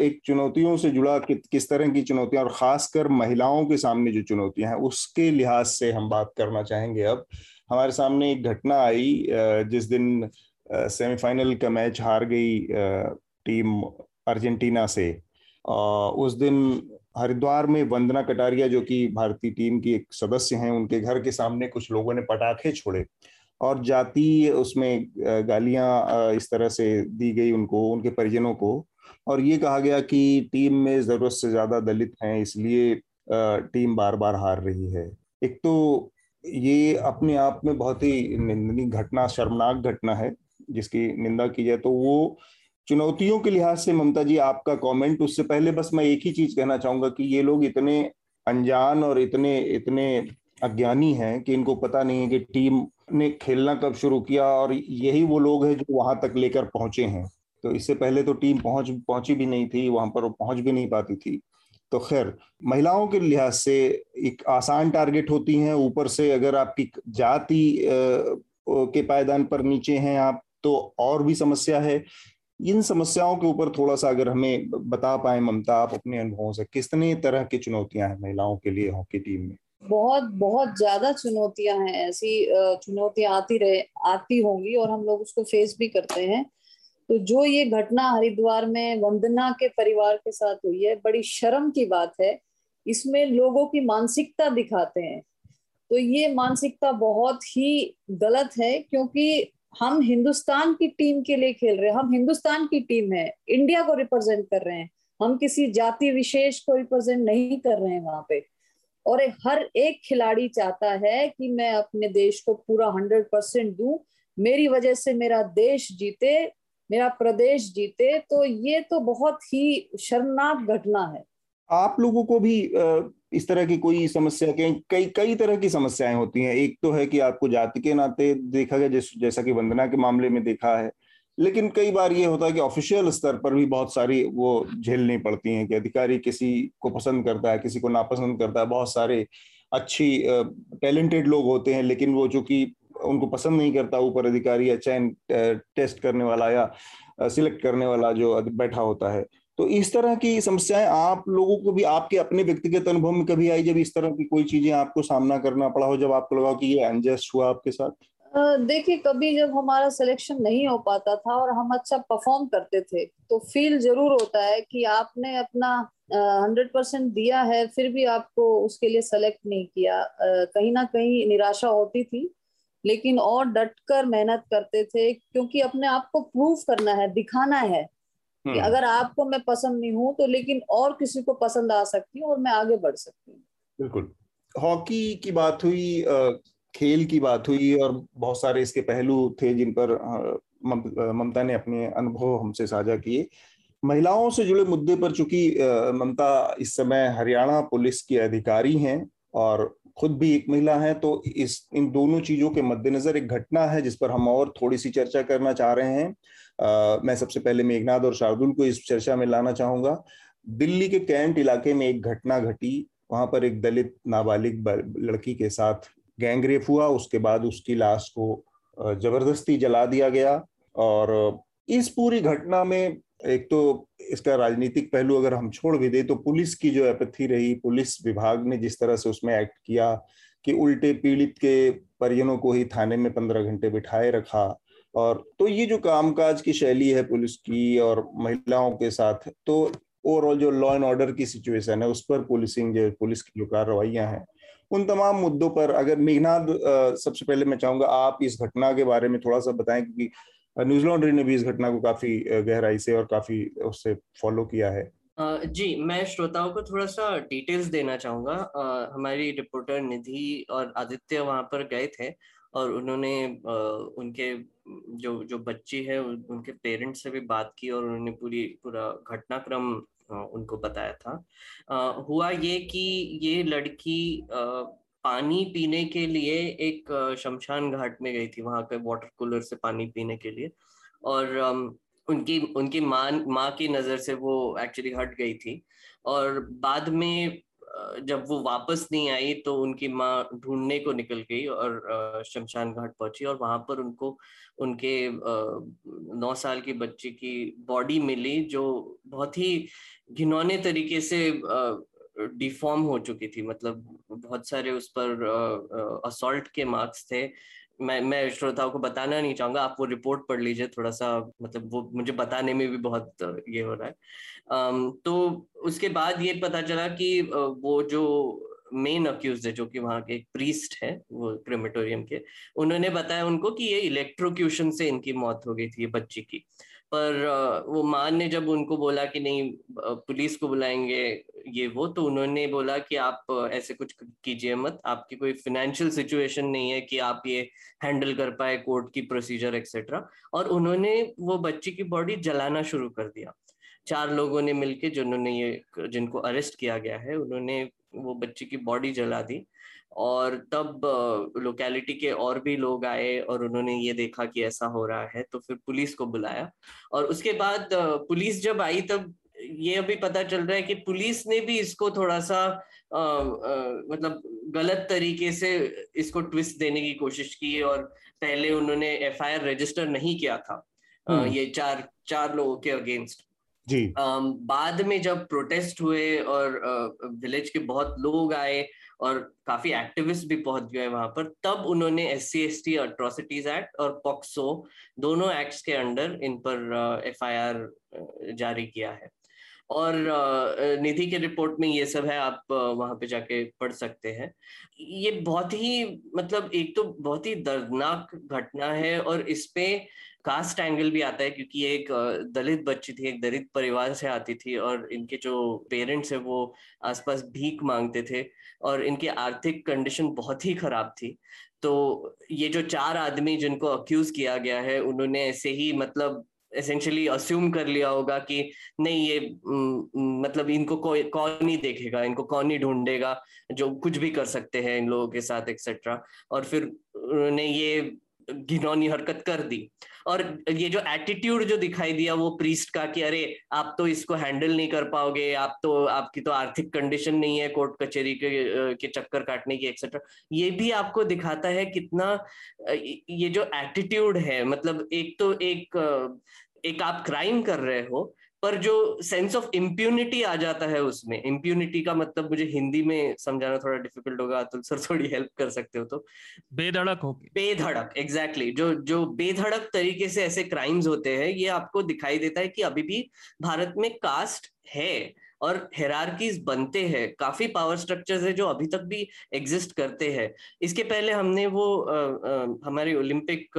एक चुनौतियों से जुड़ा कि, किस तरह की चुनौतियाँ और खासकर महिलाओं के सामने जो चुनौतियाँ हैं उसके लिहाज से हम बात करना चाहेंगे अब। हमारे सामने एक घटना आई जिस दिन सेमीफाइनल का मैच हार गई टीम अर्जेंटीना से। उस दिन हरिद्वार में वंदना कटारिया, जो कि भारतीय टीम की एक सदस्य हैं, उनके घर के सामने कुछ लोगों ने पटाखे छोड़े और जाति उसमें गालियाँ इस तरह से दी गई उनको, उनके परिजनों को। और ये कहा गया कि टीम में ज़रूरत से ज़्यादा दलित हैं, इसलिए टीम बार बार हार रही है। एक तो ये अपने आप में बहुत ही निंदनीय घटना, शर्मनाक घटना है, जिसकी निंदा की जाए तो वो चुनौतियों के लिहाज से ममता जी, आपका कमेंट उससे पहले बस मैं एक ही चीज़ कहना चाहूँगा कि ये लोग इतने अनजान और इतने इतने अज्ञानी हैं कि इनको पता नहीं है कि टीम ने खेलना कब शुरू किया और यही वो लोग हैं जो वहाँ तक लेकर पहुँचे हैं। तो इससे पहले तो टीम पहुँच, पहुँची भी नहीं थी, वहाँ पर पहुँच भी नहीं पाती थी। तो खैर, महिलाओं के लिहाज से एक आसान टारगेट होती हैं। ऊपर से अगर आपकी जाति के पायदान पर नीचे हैं आप तो और भी समस्या है। इन समस्याओं के ऊपर थोड़ा सा अगर हमें बता पाए ममता, आप अपने अनुभवों से, कितने तरह की चुनौतियाँ हैं महिलाओं के लिए, हॉकी टीम में? बहुत बहुत ज़्यादा चुनौतियाँ हैं, ऐसी चुनौतियाँ आती रहे, आती होंगी और हम लोग उसको फेस भी करते हैं। तो जो ये घटना हरिद्वार में वंदना के परिवार के साथ हुई है, बड़ी शर्म की बात है। इसमें लोगों की मानसिकता दिखाते हैं। तो ये मानसिकता बहुत ही गलत है, क्योंकि हम हिंदुस्तान की टीम के लिए खेल रहे हैं, हम हिंदुस्तान की टीम है, इंडिया को रिप्रेजेंट कर रहे हैं, हम किसी जाति विशेष को रिप्रेजेंट नहीं कर रहे हैं वहाँ पे। और हर एक खिलाड़ी चाहता है कि मैं अपने देश को पूरा हंड्रेड परसेंट दू, मेरी वजह से मेरा देश जीते, मेरा प्रदेश जीते तो ये तो बहुत ही शर्मनाक घटना है। आप लोगों को भी इस तरह की कोई समस्या के कई कई तरह की समस्याएँ होती हैं। एक तो है कि आपको जाति के नाते देखा गया जैस, जैसा कि वंदना के मामले में देखा है। लेकिन कई बार ये होता है कि ऑफिशियल स्तर पर भी बहुत सारी वो झेलनी पड़ती हैं कि अधिकारी किसी को पसंद करता है किसी को नापसंद करता है। बहुत सारे अच्छी टैलेंटेड लोग होते हैं लेकिन वो चूँकि उनको पसंद नहीं करता ऊपर अधिकारी या चयन टेस्ट करने वाला या सिलेक्ट करने वाला जो बैठा होता है। तो इस तरह की समस्याएँ आप लोगों को भी, आपके अपने व्यक्तिगत अनुभव में कभी आई जब इस तरह की कोई चीज़ें आपको सामना करना पड़ा हो, जब आपको लगा कि ये अनजस्ट हुआ आपके साथ? देखिए, कभी जब हमारा सिलेक्शन नहीं हो पाता था और हम अच्छा परफॉर्म करते थे तो फील ज़रूर होता है कि आपने अपना हंड्रेड परसेंट दिया है, फिर भी आपको उसके लिए सेलेक्ट नहीं किया। कहीं ना कहीं निराशा होती थी, लेकिन और डटकर मेहनत करते थे, क्योंकि अपने आप को प्रूव करना है, दिखाना है। कि हम्म। अगर आपको मैं पसंद नहीं हूँ तो लेकिन और किसी को पसंद आ सकती हूँ और मैं आगे बढ़ सकती हूँ। बिल्कुल। हॉकी की बात हुई खेल की बात हुई और बहुत सारे इसके पहलू थे जिन पर ममता ने अपने अनुभव हमसे साझा किए। महिलाओं से जुड़े मुद्दे पर चूँकि ममता इस समय हरियाणा पुलिस की अधिकारी हैं और खुद भी एक महिला है तो इस इन दोनों चीज़ों के मद्देनजर एक घटना है जिस पर हम और थोड़ी सी चर्चा करना चाह रहे हैं। मैं सबसे पहले मेघनाथ और शार्दुल को इस चर्चा में लाना चाहूँगा। दिल्ली के कैंट इलाके में एक घटना घटी। वहाँ पर एक दलित नाबालिग लड़की के साथ गैंगरेप हुआ। उसके बाद उसकी लाश को ज़बरदस्ती जला दिया गया। और इस पूरी घटना में एक तो इसका राजनीतिक पहलू अगर हम छोड़ भी दे तो पुलिस की जो एपथी रही, पुलिस विभाग ने जिस तरह से उसमें एक्ट किया कि उल्टे पीड़ित के परिजनों को ही थाने में पंद्रह घंटे बिठाए रखा। और तो ये जो कामकाज की शैली है पुलिस की और महिलाओं के साथ तो ओवरऑल जो लॉ एंड ऑर्डर की सिचुएशन है, उस पर पुलिसिंग जो पुलिस की जो कार्रवाइयाँ हैं, उन तमाम मुद्दों पर अगर मेघनाथ सबसे पहले मैं चाहूँगा आप इस घटना के बारे में थोड़ा सा बताएँ, क्योंकि न्यूज़ लॉन्ड्री ने भी इस घटना को काफ़ी गहराई से और काफ़ी उससे फॉलो किया है। जी, मैं श्रोताओं को थोड़ा सा डिटेल्स देना चाहूँगा। हमारी रिपोर्टर निधि और आदित्य वहाँ पर गए थे। और उन्होंने उनके, जो जो बच्ची है उनके पेरेंट्स से भी बात की और उन्होंने पूरी, पूरा घटनाक्रम उनको बताया था। हुआ ये कि ये लड़की पानी पीने के लिए एक शमशान घाट में गई थी, वहाँ पे वाटर कूलर से पानी पीने के लिए। और उनकी उनकी माँ माँ की नज़र से वो एक्चुअली हट गई थी। और बाद में जब वो वापस नहीं आई तो उनकी माँ ढूँढने को निकल गई और शमशान घाट पहुँची और वहाँ पर उनको, उनके नौ साल की बच्ची की बॉडी मिली जो बहुत ही घिनौने तरीके से डिफॉर्म हो चुकी थी। मतलब बहुत सारे उस पर असॉल्ट के मार्क्स थे। मैं मैं श्रोताओं को बताना नहीं चाहूँगा, आप वो रिपोर्ट पढ़ लीजिए थोड़ा सा मतलब वो मुझे बताने में भी बहुत ये हो रहा है। तो उसके बाद ये पता चला कि वो जो मेन अक्यूज है, जो कि वहाँ के एक प्रीस्ट है, वो क्रेमेटोरियम के, उन्होंने बताया उनको कि ये इलेक्ट्रोक्यूशन से इनकी मौत हो गई थी, ये बच्ची की। पर वो मान ने जब उनको बोला कि नहीं पुलिस को बुलाएँगे, ये वो तो उन्होंने बोला कि आप ऐसे कुछ कीजिए मत, आपकी कोई फिनेंशियल सिचुएशन नहीं है कि आप ये हैंडल कर पाए कोर्ट की प्रोसीजर एक्सेट्रा और उन्होंने वो बच्ची की बॉडी जलाना शुरू कर दिया। चार लोगों ने मिलके जिन्होंने ये, जिनको अरेस्ट किया गया है, उन्होंने वो बच्ची की बॉडी जला दी। और तब लोकेलिटी के और भी लोग आए और उन्होंने ये देखा कि ऐसा हो रहा है तो फिर पुलिस को बुलाया। और उसके बाद पुलिस जब आई तब ये अभी पता चल रहा है कि पुलिस ने भी इसको थोड़ा सा आ, आ, मतलब गलत तरीके से इसको ट्विस्ट देने की कोशिश की और पहले उन्होंने एफआईआर रजिस्टर नहीं किया था आ, हम्म। ये चार चार लोगों के अगेंस्ट जी। आ, बाद में जब प्रोटेस्ट हुए और विलेज के बहुत लोग आए और काफ़ी एक्टिविस्ट भी पहुँच गए वहाँ पर। तब उन्होंने S C S T atrocities act और पॉक्सो दोनों एक्ट्स के अंडर इन पर एफ़ आई आर जारी किया है। और निधि के रिपोर्ट में ये सब है, आप वहाँ पे जाके पढ़ सकते हैं। ये बहुत ही मतलब एक तो बहुत ही दर्दनाक घटना है और इसपे कास्ट एंगल भी आता है क्योंकि एक दलित बच्ची थी, एक दलित परिवार से आती थी और इनके जो पेरेंट्स है वो आसपास भीख मांगते थे और इनकी आर्थिक कंडीशन बहुत ही खराब थी। तो ये जो चार आदमी जिनको अक्यूज किया गया है, उन्होंने ऐसे ही मतलब एसेंशियली अस्यूम कर लिया होगा कि नहीं, ये मतलब इनको कोई कौन नहीं देखेगा, इनको कौन नहीं ढूंढेगा, जो कुछ भी कर सकते हैं इन लोगों के साथ एक्सेट्रा और फिर उन्होंने ये घिनौनी हरकत कर दी। और ये जो एटीट्यूड जो दिखाई दिया वो प्रीस्ट का कि अरे आप तो इसको हैंडल नहीं कर पाओगे आप तो आपकी तो आर्थिक कंडीशन नहीं है कोर्ट कचहरी के, के चक्कर काटने की एक्सेट्रा ये भी आपको दिखाता है कितना ये जो एटीट्यूड है मतलब एक तो एक एक आप क्राइम कर रहे हो पर जो सेंस ऑफ़ इम्प्यूनिटी आ जाता है उसमें। इम्प्यूनिटी का मतलब मुझे हिंदी में समझाना थोड़ा डिफ़िकल्ट होगा तो सर थोड़ी हेल्प कर सकते हो तो। बेधड़क हो बेधड़क एग्जैक्टली exactly. जो जो बेधड़क तरीके से ऐसे क्राइम्स होते हैं ये आपको दिखाई देता है कि अभी भी भारत में कास्ट है और हेरारकीज बनते हैं। काफ़ी पावर स्ट्रक्चर्स है जो अभी तक भी एग्जिस्ट करते हैं। इसके पहले हमने वो आ, आ, हमारी ओलंपिक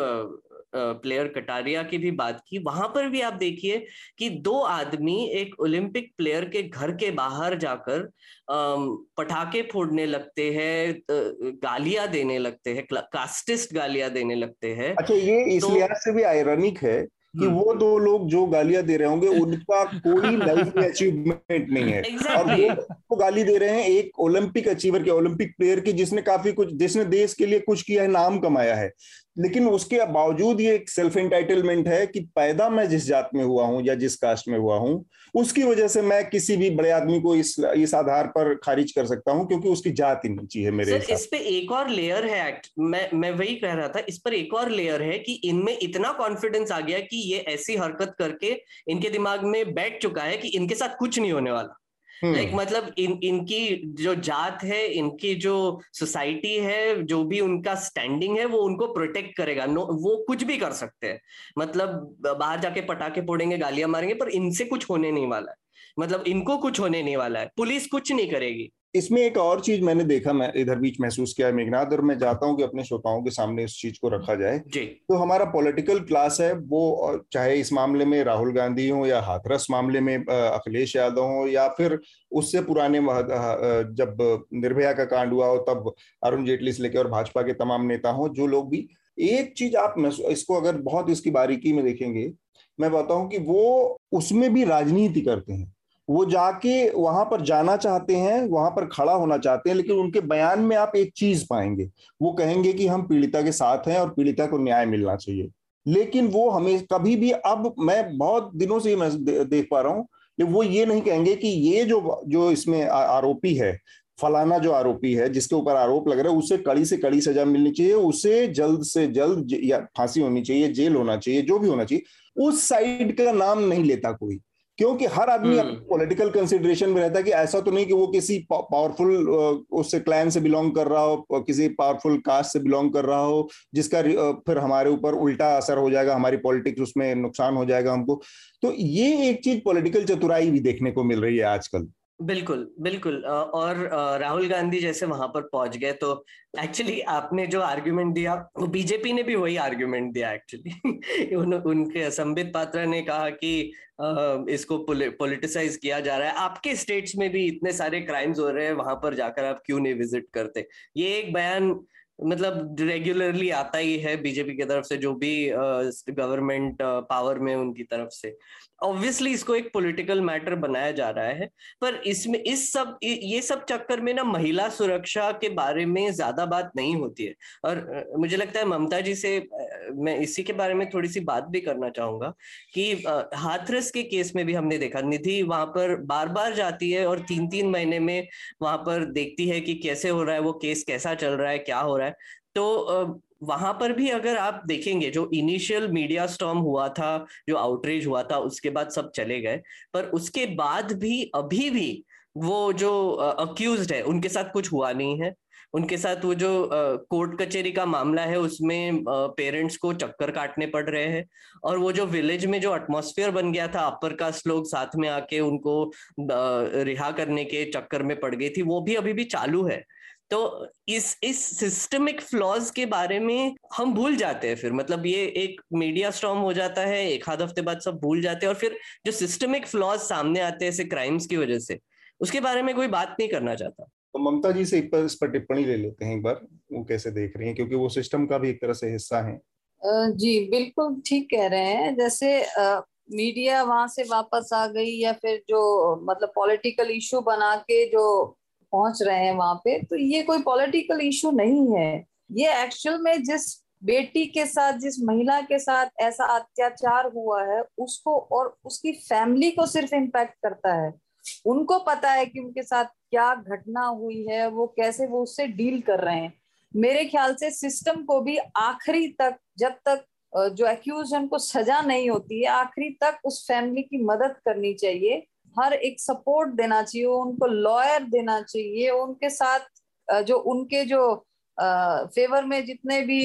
प्लेयर कटारिया की भी बात की वहाँ पर भी आप देखिए कि दो आदमी एक ओलंपिक प्लेयर के घर के बाहर जाकर पटाखे फोड़ने लगते हैं गालियाँ देने लगते हैं कास्टिस्ट गालियाँ देने लगते हैं अच्छा ये इस तो, लिहाज से भी आयरनिक है कि हम्म। वो दो लोग जो गालियाँ दे रहे होंगे उनका कोई लाइफ में अचीवमेंट नहीं है exactly. और वो तो गाली दे रहे हैं एक ओलंपिक अचीवर के ओलंपिक प्लेयर की जिसने काफ़ी कुछ जिसने देश के लिए कुछ किया है नाम कमाया है लेकिन उसके बावजूद ये एक सेल्फ इंटाइटलमेंट है कि पैदा मैं जिस जात में हुआ हूँ या जिस कास्ट में हुआ हूँ उसकी वजह से मैं किसी भी बड़े आदमी को इस इस आधार पर खारिज कर सकता हूँ क्योंकि उसकी जात ही नीची है मेरे सर इस पे एक और लेयर है एक्ट मैं मैं वही कह रहा था इस पर एक और लेयर है कि इनमें इतना कॉन्फिडेंस आ गया कि ये ऐसी हरकत करके इनके दिमाग में बैठ चुका है कि इनके साथ कुछ नहीं होने वाला। लाइक like, मतलब इन इनकी जो जात है इनकी जो सोसाइटी है जो भी उनका स्टैंडिंग है वो उनको प्रोटेक्ट करेगा। नो वो कुछ भी कर सकते हैं। मतलब बाहर जाके पटाखे फोड़ेंगे गालियाँ मारेंगे पर इनसे कुछ होने नहीं वाला है। मतलब इनको कुछ होने नहीं वाला है। पुलिस कुछ नहीं करेगी। इसमें एक और चीज़ मैंने देखा मैं इधर बीच महसूस किया मेघनाथ और मैं चाहता हूँ कि अपने श्रोताओं के सामने इस चीज़ को रखा जाए। जी। तो हमारा पॉलिटिकल क्लास है वो चाहे इस मामले में राहुल गांधी हो या हाथरस मामले में अखिलेश यादव हो या फिर उससे पुराने जब निर्भया का कांड हुआ हो तब अरुण जेटली से लेकर और भाजपा के तमाम नेता हो जो लोग भी एक चीज़ आप इसको अगर बहुत इसकी बारीकी में देखेंगे मैं बताऊँ कि वो उसमें भी राजनीति करते हैं। वो जाके वहाँ पर जाना चाहते हैं, वहाँ पर खड़ा होना चाहते हैं, लेकिन उनके बयान में आप एक चीज़ पाएँगे। वो कहेंगे कि हम पीड़िता के साथ हैं और पीड़िता को न्याय मिलना चाहिए। लेकिन वो हमें कभी भी, अब मैं बहुत दिनों से मैं देख पा रहा हूँ वो ये नहीं कहेंगे कि ये जो जो इसमें आरोपी है, फलाना जो आरोपी है, जिसके ऊपर आरोप लग रहा है, उसे कड़ी से कड़ी सजा मिलनी चाहिए, उसे जल्द से जल्द या फांसी होनी चाहिए, जेल होना चाहिए, जो भी होना चाहिए, उस साइड का नाम नहीं लेता कोई। क्योंकि हर आदमी पॉलिटिकल हम्म। कंसिडरेशन में रहता है कि ऐसा तो नहीं कि वो किसी पावरफुल उससे क्लैन से बिलोंग कर रहा हो किसी पावरफुल कास्ट से बिलोंग कर रहा हो जिसका फिर हमारे ऊपर उल्टा असर हो जाएगा हमारी पॉलिटिक्स उसमें नुकसान हो जाएगा हमको तो ये एक चीज़ पॉलिटिकल चतुराई भी देखने को मिल रही है आजकल बिल्कुल बिल्कुल। और राहुल गांधी जैसे वहाँ पर पहुँच गए तो एक्चुअली आपने जो आर्ग्यूमेंट दिया वो बीजेपी ने भी वही आर्ग्यूमेंट दिया एक्चुअली उन, उनके संबित पात्रा ने कहा कि इसको पॉलिटिसाइज किया जा रहा है। आपके स्टेट्स में भी इतने सारे क्राइम्स हो रहे हैं वहाँ पर जाकर आप क्यों नहीं विज़िट करते? ये एक बयान मतलब रेगुलरली आता ही है बीजेपी की तरफ़ से जो भी गवर्नमेंट पावर में उनकी तरफ़ से। ऑब्वियसली इसको एक पॉलिटिकल मैटर बनाया जा रहा है, पर इसमें, इस सब ये सब चक्कर में ना महिला सुरक्षा के बारे में ज़्यादा बात नहीं होती है। और मुझे लगता है ममता जी से मैं इसी के बारे में थोड़ी सी बात भी करना चाहूँगा कि हाथरस के केस में भी हमने देखा, निधि वहाँ पर बार बार जाती है और तीन तीन महीने में वहाँ पर देखती है कि कैसे हो रहा है, वो केस कैसा चल रहा है, क्या हो रहा है। तो वहाँ पर भी अगर आप देखेंगे, जो इनिशियल मीडिया स्टॉम हुआ था, जो आउटरीच हुआ था, उसके बाद सब चले गए। पर उसके बाद भी, अभी भी वो जो अक्यूज है, उनके साथ कुछ हुआ नहीं है। उनके साथ वो जो कोर्ट कचेरी का मामला है, उसमें पेरेंट्स को चक्कर काटने पड़ रहे हैं। और वो जो विलेज में जो एटमोसफियर बन गया था अपर कास्ट लोग साथ में आके उनको रिहा करने के चक्कर में पड़ गई थी, वो भी अभी भी चालू है। तो इस इस सिस्टमिक फ्लॉज के बारे में हम भूल जाते हैं फिर। मतलब ये एक मीडिया स्ट्रॉम हो जाता है एक आध हफ़्ते बाद सब भूल जाते हैं और फिर जो सिस्टमिक फ्लॉज सामने आते हैं ऐसे क्राइम्स की वजह से उसके बारे में कोई बात नहीं करना चाहता। तो ममता जी से इस पर टिप्पणी ले लेते हैं एक बार वो कैसे देख रही हैं? क्योंकि वो सिस्टम का भी एक तरह से हिस्सा है। जी बिल्कुल ठीक कह रहे हैं। जैसे मीडिया वहाँ से वापस आ गई या फिर जो मतलब पॉलिटिकल इशू बना के जो पहुँच रहे हैं वहाँ पे तो ये कोई पॉलिटिकल इशू नहीं है। ये एक्चुअल में जिस बेटी के साथ, जिस महिला के साथ ऐसा अत्याचार हुआ है, उसको और उसकी फैमिली को सिर्फ़ इम्पैक्ट करता है। उनको पता है कि उनके साथ क्या घटना हुई है, वो कैसे वो उससे डील कर रहे हैं। मेरे ख्याल से सिस्टम को भी आखिरी तक, जब तक जो एक्यूज उनको सजा नहीं होती है, आखिरी तक उस फैमिली की मदद करनी चाहिए। हर एक सपोर्ट देना चाहिए उनको लॉयर देना चाहिए उनके साथ जो उनके जो फेवर में जितने भी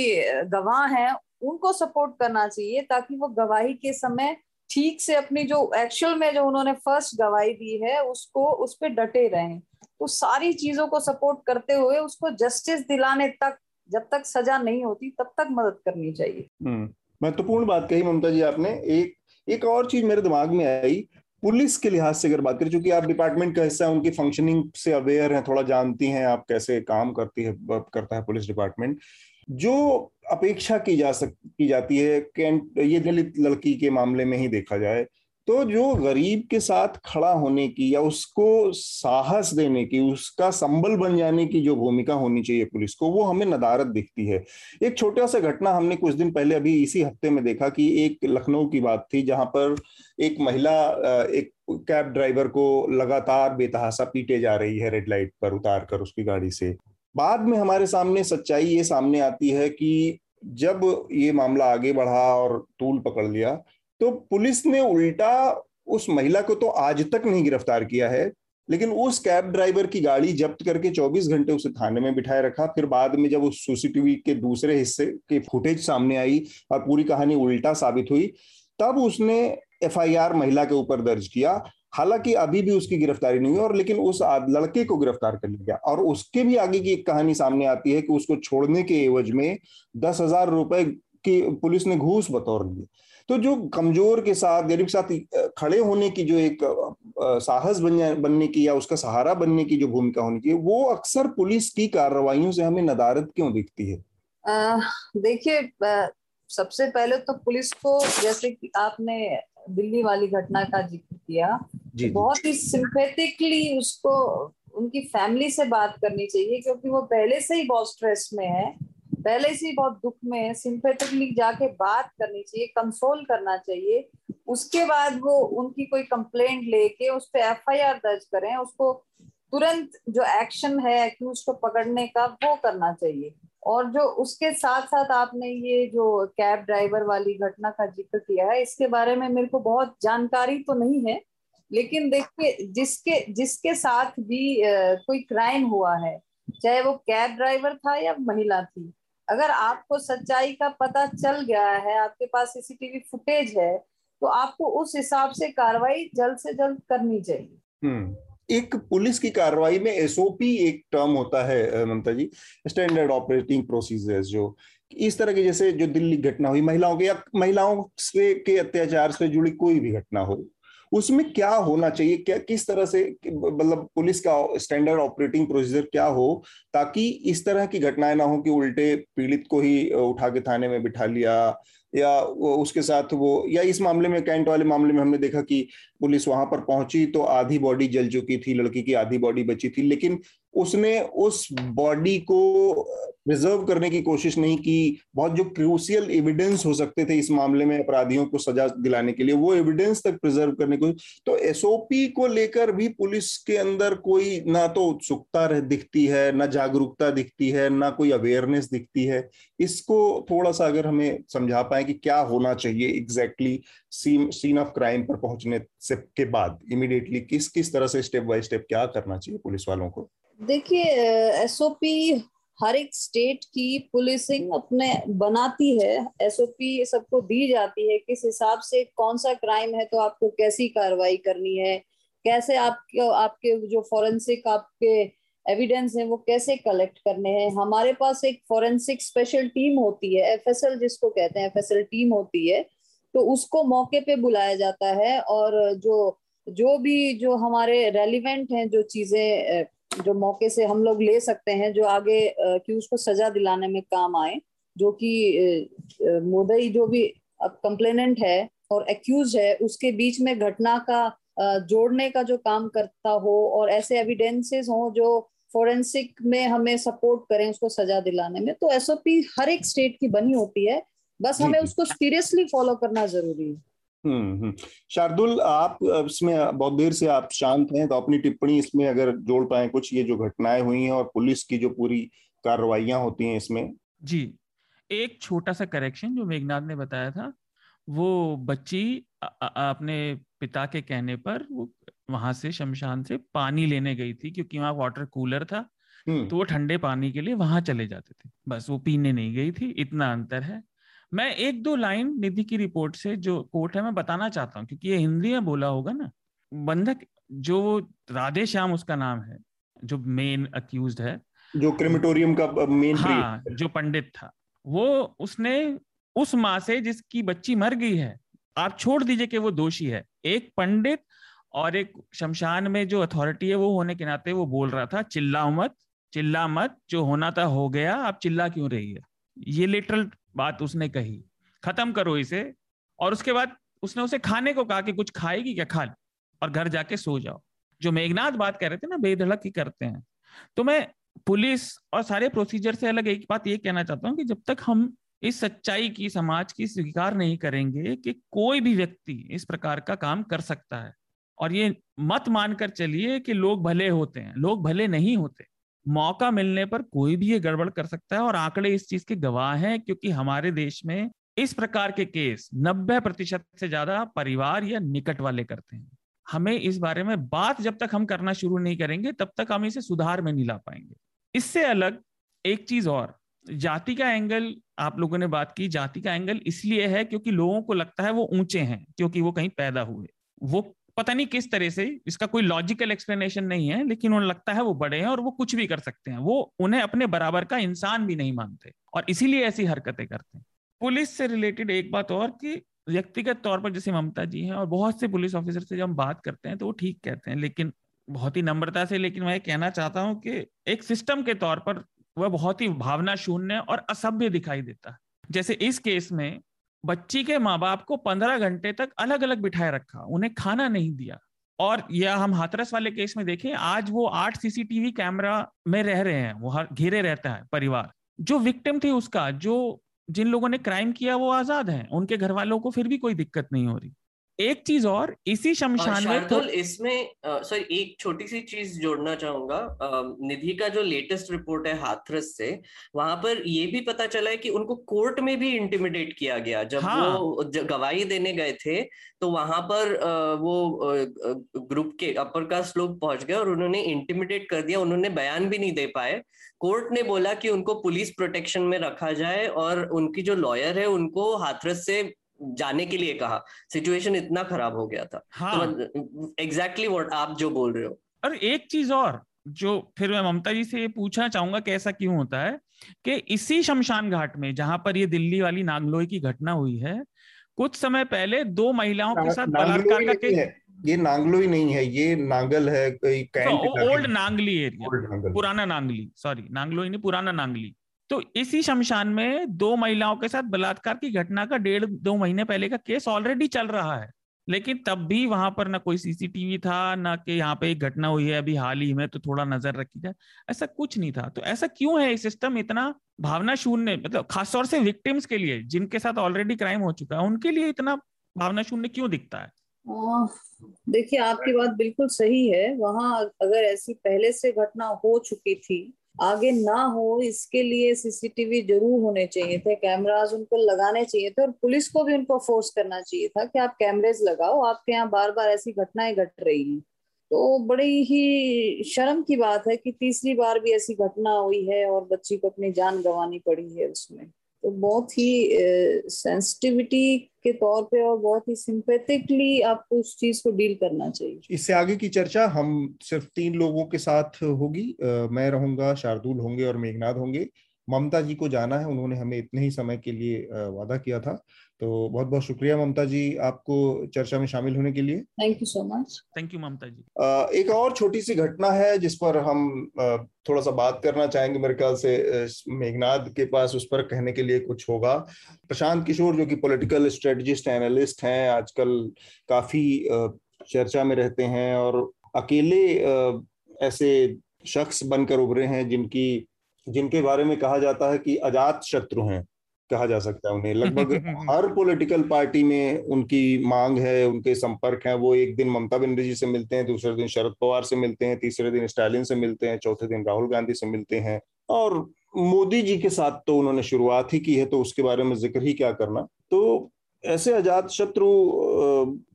गवाह हैं उनको सपोर्ट करना चाहिए ताकि वो गवाही के समय ठीक से अपनी जो एक्चुअल में जो उन्होंने फ़र्स्ट गवाही दी है उसको उस पर डटे रहें। तो सारी चीज़ों को सपोर्ट करते हुए उसको जस्टिस दिलाने तक जब तक सजा नहीं होती तब तक मदद करनी चाहिए। हम्म, महत्वपूर्ण बात कही ममता जी आपने। एक एक और चीज़ मेरे दिमाग में आई पुलिस के लिहाज से अगर बात करें, चूँकि आप डिपार्टमेंट का हिस्सा है, उनकी फंक्शनिंग से अवेयर हैं, थोड़ा जानती हैं आप कैसे काम करती है करता है पुलिस डिपार्टमेंट जो अपेक्षा की जा सक, की जाती है ये दलित लड़की के मामले में ही देखा जाए तो जो गरीब के साथ खड़ा होने की या उसको साहस देने की, उसका संबल बन जाने की जो भूमिका होनी चाहिए पुलिस को, वो हमें नदारत दिखती है। एक छोटा सा घटना हमने कुछ दिन पहले अभी इसी हफ़्ते में देखा कि एक लखनऊ की बात थी, जहाँ पर एक महिला एक कैब ड्राइवर को लगातार बेतहासा पीटे जा रही है, रेड लाइट पर उतार कर उसकी गाड़ी से। बाद में हमारे सामने सच्चाई ये सामने आती है कि जब ये मामला आगे बढ़ा और तूल पकड़ लिया तो पुलिस ने उल्टा उस महिला को तो आज तक नहीं गिरफ़्तार किया है, लेकिन उस कैब ड्राइवर की गाड़ी जब्त करके 24 घंटे उसे थाने में बिठाए रखा। फिर बाद में जब उस सीसीटीवी के दूसरे हिस्से की फुटेज सामने आई और पूरी कहानी उल्टा साबित हुई, तब उसने एफआईआर महिला के ऊपर दर्ज किया। हालाँकि अभी भी उसकी गिरफ्तारी नहीं हुई और लेकिन उस लड़के को गिरफ़्तार कर लिया गया। और उसके भी आगे की एक कहानी सामने आती है कि उसको छोड़ने के एवज में दस हज़ार रुपए की पुलिस ने घूस बतौर लिए। तो जो कमज़ोर के साथ गरीब के साथ खड़े होने की जो एक साहस बन बनने की या उसका सहारा बनने की जो भूमिका होनी चाहिए वो अक्सर पुलिस की कार्रवाइयों से हमें नदारत क्यों दिखती है? देखिए सबसे पहले तो पुलिस को जैसे कि आपने दिल्ली वाली घटना का ज़िक्र किया जी, बहुत ही सिंपेटिकली उसको उनकी फैमिली से बात करनी चाहिए क्योंकि वो पहले से ही बहुत स्ट्रेस में है। पहले से ही बहुत दुख में है सिंपेटिकली जाके बात करनी चाहिए कंसोल करना चाहिए। उसके बाद वो उनकी कोई कंप्लेंट लेके उस पर एफ़ दर्ज करें, उसको तुरंत जो एक्शन है एक्यूज को पकड़ने का वो करना चाहिए। और जो उसके साथ साथ आपने ये जो कैब ड्राइवर वाली घटना का ज़िक्र किया है, इसके बारे में मेरे को बहुत जानकारी तो नहीं है, लेकिन देखिए, जिसके जिसके साथ भी कोई क्राइम हुआ है, चाहे वो कैब ड्राइवर था या महिला थी अगर आपको सच्चाई का पता चल गया है आपके पास सीसीटीवी फुटेज है तो आपको उस हिसाब से कार्रवाई जल्द से जल्द करनी चाहिए। हम्म, एक पुलिस की कार्रवाई में एसओपी एक टर्म होता है Mamta ji standard operating procedures जो। इस तरह की जैसे जो दिल्ली घटना हुई महिलाओं के या महिलाओं से के अत्याचार से जुड़ी कोई भी घटना हो उसमें क्या होना चाहिए? क्या, किस तरह से मतलब पुलिस का स्टैंडर्ड ऑपरेटिंग प्रोसीजर क्या हो ताकि इस तरह की घटनाएँ ना हो कि उल्टे पीड़ित को ही उठा के थाने में बिठा लिया या उसके साथ वो, या इस मामले में, कैंट वाले मामले में हमने देखा कि पुलिस वहाँ पर पहुँची तो आधी बॉडी जल चुकी थी, लड़की की आधी बॉडी बची थी, लेकिन उसने उस बॉडी को प्रिजर्व करने की कोशिश नहीं की। बहुत जो क्रूसियल एविडेंस हो सकते थे इस मामले में अपराधियों को सजा दिलाने के लिए, वो एविडेंस तक प्रिजर्व करने को। तो एसओपी को लेकर भी पुलिस के अंदर कोई ना तो उत्सुकता दिखती है, ना जागरूकता दिखती है, ना कोई अवेयरनेस दिखती है। इसको थोड़ा सा अगर हमें समझा पाए कि क्या होना चाहिए exactly scene scene of crime पर पहुँचने से के बाद इमिडिएटली किस किस तरह से स्टेप बाय स्टेप क्या करना चाहिए पुलिस वालों को। देखिए एसओपी हर एक स्टेट की पुलिसिंग अपने बनाती है। एसओपी सबको दी जाती है किस हिसाब से कौन सा क्राइम है तो आपको कैसी कार्रवाई करनी है, कैसे आपके आपके जो फॉरेंसिक आपके एविडेंस है वो कैसे कलेक्ट करने हैं। हमारे पास एक फॉरेंसिक स्पेशल टीम होती है एफएसएल जिसको कहते हैं एफएसएल टीम होती है तो उसको मौके पे बुलाया जाता है और जो जो भी जो हमारे रेलिवेंट हैं, जो चीज़ें जो मौके से हम लोग ले सकते हैं जो आगे कि उसको सजा दिलाने में काम आए जो कि मुदई जो भी कंप्लेनेंट है और एक्यूज है उसके बीच में घटना का जोड़ने का जो काम करता हो और ऐसे एविडेंसेस हो जो फोरेंसिक में हमें सपोर्ट करें उसको सजा दिलाने में तो एसओपी हर एक स्टेट की बनी होती है। बस हमें उसको सीरियसली फॉलो करना ज़रूरी है। हम्म, हम्म। शार्दुल आप इसमें बहुत देर से आप शांत हैं तो अपनी टिप्पणी इसमें अगर जोड़ पाए कुछ ये जो घटनाएँ हुई हैं और पुलिस की जो पूरी कार्रवाइयाँ होती हैं इसमें। जी एक छोटा सा करेक्शन जो मेघनाथ ने बताया था वो बच्ची अपने पिता के कहने पर वो वहाँ से शमशान से पानी लेने गई थी क्योंकि वहाँ वाटर कूलर था हम्म। तो वो ठंडे पानी के लिए वहाँ चले जाते थे। बस वो पीने नहीं गई थी इतना अंतर है। मैं एक दो लाइन निधि की रिपोर्ट से जो कोर्ट है मैं बताना चाहता हूँ क्योंकि ये हिंदी में बोला होगा ना बंधक जो राधे श्याम उसका नाम है जो मेन अक्यूज है जो क्रिमिटोरियम का मेन हाँ जो पंडित था वो उसने उस माँ से जिसकी बच्ची मर गई है आप छोड़ दीजिए कि वो दोषी है एक पंडित और एक शमशान में जो अथॉरिटी है वो होने के नाते वो बोल रहा था चिल्ला मत चिल्ला मत जो होना था हो गया आप चिल्ला क्यों रही है? ये लिटरल बात उसने कही। खत्म करो इसे। और उसके बाद उसने उसे खाने को कहा कि कुछ खाएगी क्या? खा और घर जाके सो जाओ। जो मेघनाथ बात कह रहे थे ना, बेधड़क ही करते हैं। तो मैं पुलिस और सारे प्रोसीजर से अलग एक बात ये कहना चाहता हूँ कि जब तक हम इस सच्चाई की, समाज की स्वीकार नहीं करेंगे कि कोई भी व्यक्ति इस प्रकार का काम कर सकता है। और ये मत मानकर चलिए कि लोग भले होते हैं। लोग भले नहीं होते। मौका मिलने पर कोई भी ये गड़बड़ कर सकता है और आंकड़े इस चीज़ के गवाह हैं क्योंकि हमारे देश में इस प्रकार के केस 90 प्रतिशत से ज़्यादा परिवार या निकट वाले करते हैं। हमें इस बारे में बात जब तक हम करना शुरू नहीं करेंगे, तब तक हम इसे सुधार में नहीं ला पाएँगे। इससे अलग एक चीज़ और, जाति का एंगल, आप लोगों ने बात की, जाति का एंगल इसलिए है क्योंकि लोगों को लगता है वो ऊँचे हैं, क्योंकि वो कहीं पैदा हुए। वो पता नहीं किस तरह से, इसका कोई लॉजिकल एक्सप्लेनेशन नहीं है, लेकिन उन्हें लगता है वो बड़े हैं और वो कुछ भी कर सकते हैं। वो उन्हें अपने बराबर का इंसान भी नहीं मानते और इसीलिए ऐसी हरकतें करते हैं। पुलिस से रिलेटेड एक बात और कि व्यक्तिगत तौर पर जैसे ममता जी हैं और बहुत से पुलिस ऑफिसर से जब हम बात करते हैं तो वो ठीक कहते हैं, लेकिन बहुत ही नम्रता से, लेकिन मैं कहना चाहता हूँ कि एक सिस्टम के तौर पर वह बहुत ही भावना शून्य और असभ्य दिखाई देता है। जैसे इस केस में बच्ची के माँ बाप को पंद्रह घंटे तक अलग अलग बिठाए रखा, उन्हें खाना नहीं दिया। और यह हम हाथरस वाले केस में देखें, आज वो आठ सीसीटीवी कैमरा में रह रहे हैं, वो हर, घेरे रहता है परिवार। जो विक्टिम थी उसका, जो जिन लोगों ने क्राइम किया वो आज़ाद हैं, उनके घर वालों को फिर भी कोई दिक्कत नहीं हो रही। एक चीज़ और इसी शमशान में तो इसमें सॉरी एक छोटी सी चीज़ जोड़ना चाहूँगा। निधि का जो लेटेस्ट रिपोर्ट है हाथरस से वहाँ पर ये भी पता चला है कि उनको कोर्ट में भी इंटिमिडेट किया गया। जब हाँ. वो गवाही देने गए थे तो वहाँ पर वो ग्रुप के अपर कास्ट लोग पहुँच गए और उन्होंने इंटिमिडेट कर दिया। उन्होंने बयान भी नहीं दे पाए। कोर्ट ने बोला कि उनको पुलिस प्रोटेक्शन में रखा जाए और उनकी जो लॉयर है उनको हाथरस से जाने के लिए कहा सिचुएशन इतना खराब हो गया था। हाँ. तो एग्जैक्टली व्हाट आप जो बोल रहे हो। और एक चीज़ और जो फिर मैं ममता जी से ये पूछना चाहूँगा कि ऐसा क्यों होता है कि इसी शमशान घाट में जहाँ पर ये दिल्ली वाली नागलोई की घटना हुई है कुछ समय पहले दो महिलाओं के साथ बलात्कार का केस ये नांगलोई नहीं है ये नांगल है कोई ओल्ड नांगली एरिया पुराना नांगली सॉरी नांगलोई नहीं पुराना नांगली। तो इसी शमशान में दो महिलाओं के साथ बलात्कार की घटना का डेढ़, दो महीने पहले का केस ऑलरेडी चल रहा है। लेकिन तब भी वहाँ पर ना कोई सीसीटीवी था, ना कि यहाँ पे एक घटना हुई है अभी हाल ही में तो थोड़ा नज़र रखी जाए। ऐसा कुछ नहीं था। तो ऐसा क्यों है सिस्टम इतना भावना शून्य मतलब खासतौर से विक्टिम्स के लिए, जिनके साथ ऑलरेडी क्राइम हो चुका है, उनके लिए इतना भावना शून्य क्यों दिखता है? देखिए, आपकी बात बिल्कुल सही है। वहाँ अगर ऐसी पहले से घटना हो चुकी थी आगे ना हो, इसके लिए सीसीटीवी ज़रूर होने चाहिए थे। कैमराज उनको लगाने चाहिए थे और पुलिस को भी उनको फोर्स करना चाहिए था कि आप कैमरेज लगाओ, आपके यहाँ बार बार ऐसी घटनाएँ घट रही हैं। तो बड़ी ही शर्म की बात है कि तीसरी बार भी ऐसी घटना हुई है और बच्ची को अपनी जान गंवानी पड़ी है उसमें। तो बहुत ही सेंसिटिविटी के तौर पे और बहुत ही सिंपेटिकली आपको उस चीज़ को डील करना चाहिए। इससे आगे की चर्चा हम सिर्फ़ तीन लोगों के साथ होगी। मैं रहूँगा, शार्दुल होंगे और मेघनाथ होंगे। ममता जी को जाना है, उन्होंने हमें इतने ही समय के लिए वादा किया था। तो बहुत बहुत शुक्रिया ममता जी आपको चर्चा में शामिल होने के लिए। Thank you so much thank you Mamata ji. एक और छोटी सी घटना है जिस पर हम थोड़ा सा बात करना चाहेंगे मेरे ख्याल से मेघनाथ के पास उस पर कहने के लिए कुछ होगा। प्रशांत किशोर जो कि पॉलिटिकल स्ट्रेटजिस्ट एनालिस्ट हैं आजकल काफ़ी चर्चा में रहते हैं और अकेले ऐसे शख्स बनकर उभरे हैं जिनकी जिनके बारे में कहा जाता है कि अजात शत्रु हैं। कहा जा सकता है उन्हें। लगभग हर पॉलिटिकल पार्टी में उनकी मांग है उनके संपर्क है वो एक दिन ममता बनर्जी से मिलते हैं दूसरे दिन शरद पवार से मिलते हैं तीसरे दिन स्टालिन से मिलते हैं चौथे दिन राहुल गांधी से मिलते हैं। और मोदी जी के साथ तो उन्होंने शुरुआत ही की है तो उसके बारे में ज़िक्र ही क्या करना। तो ऐसे अजात शत्रु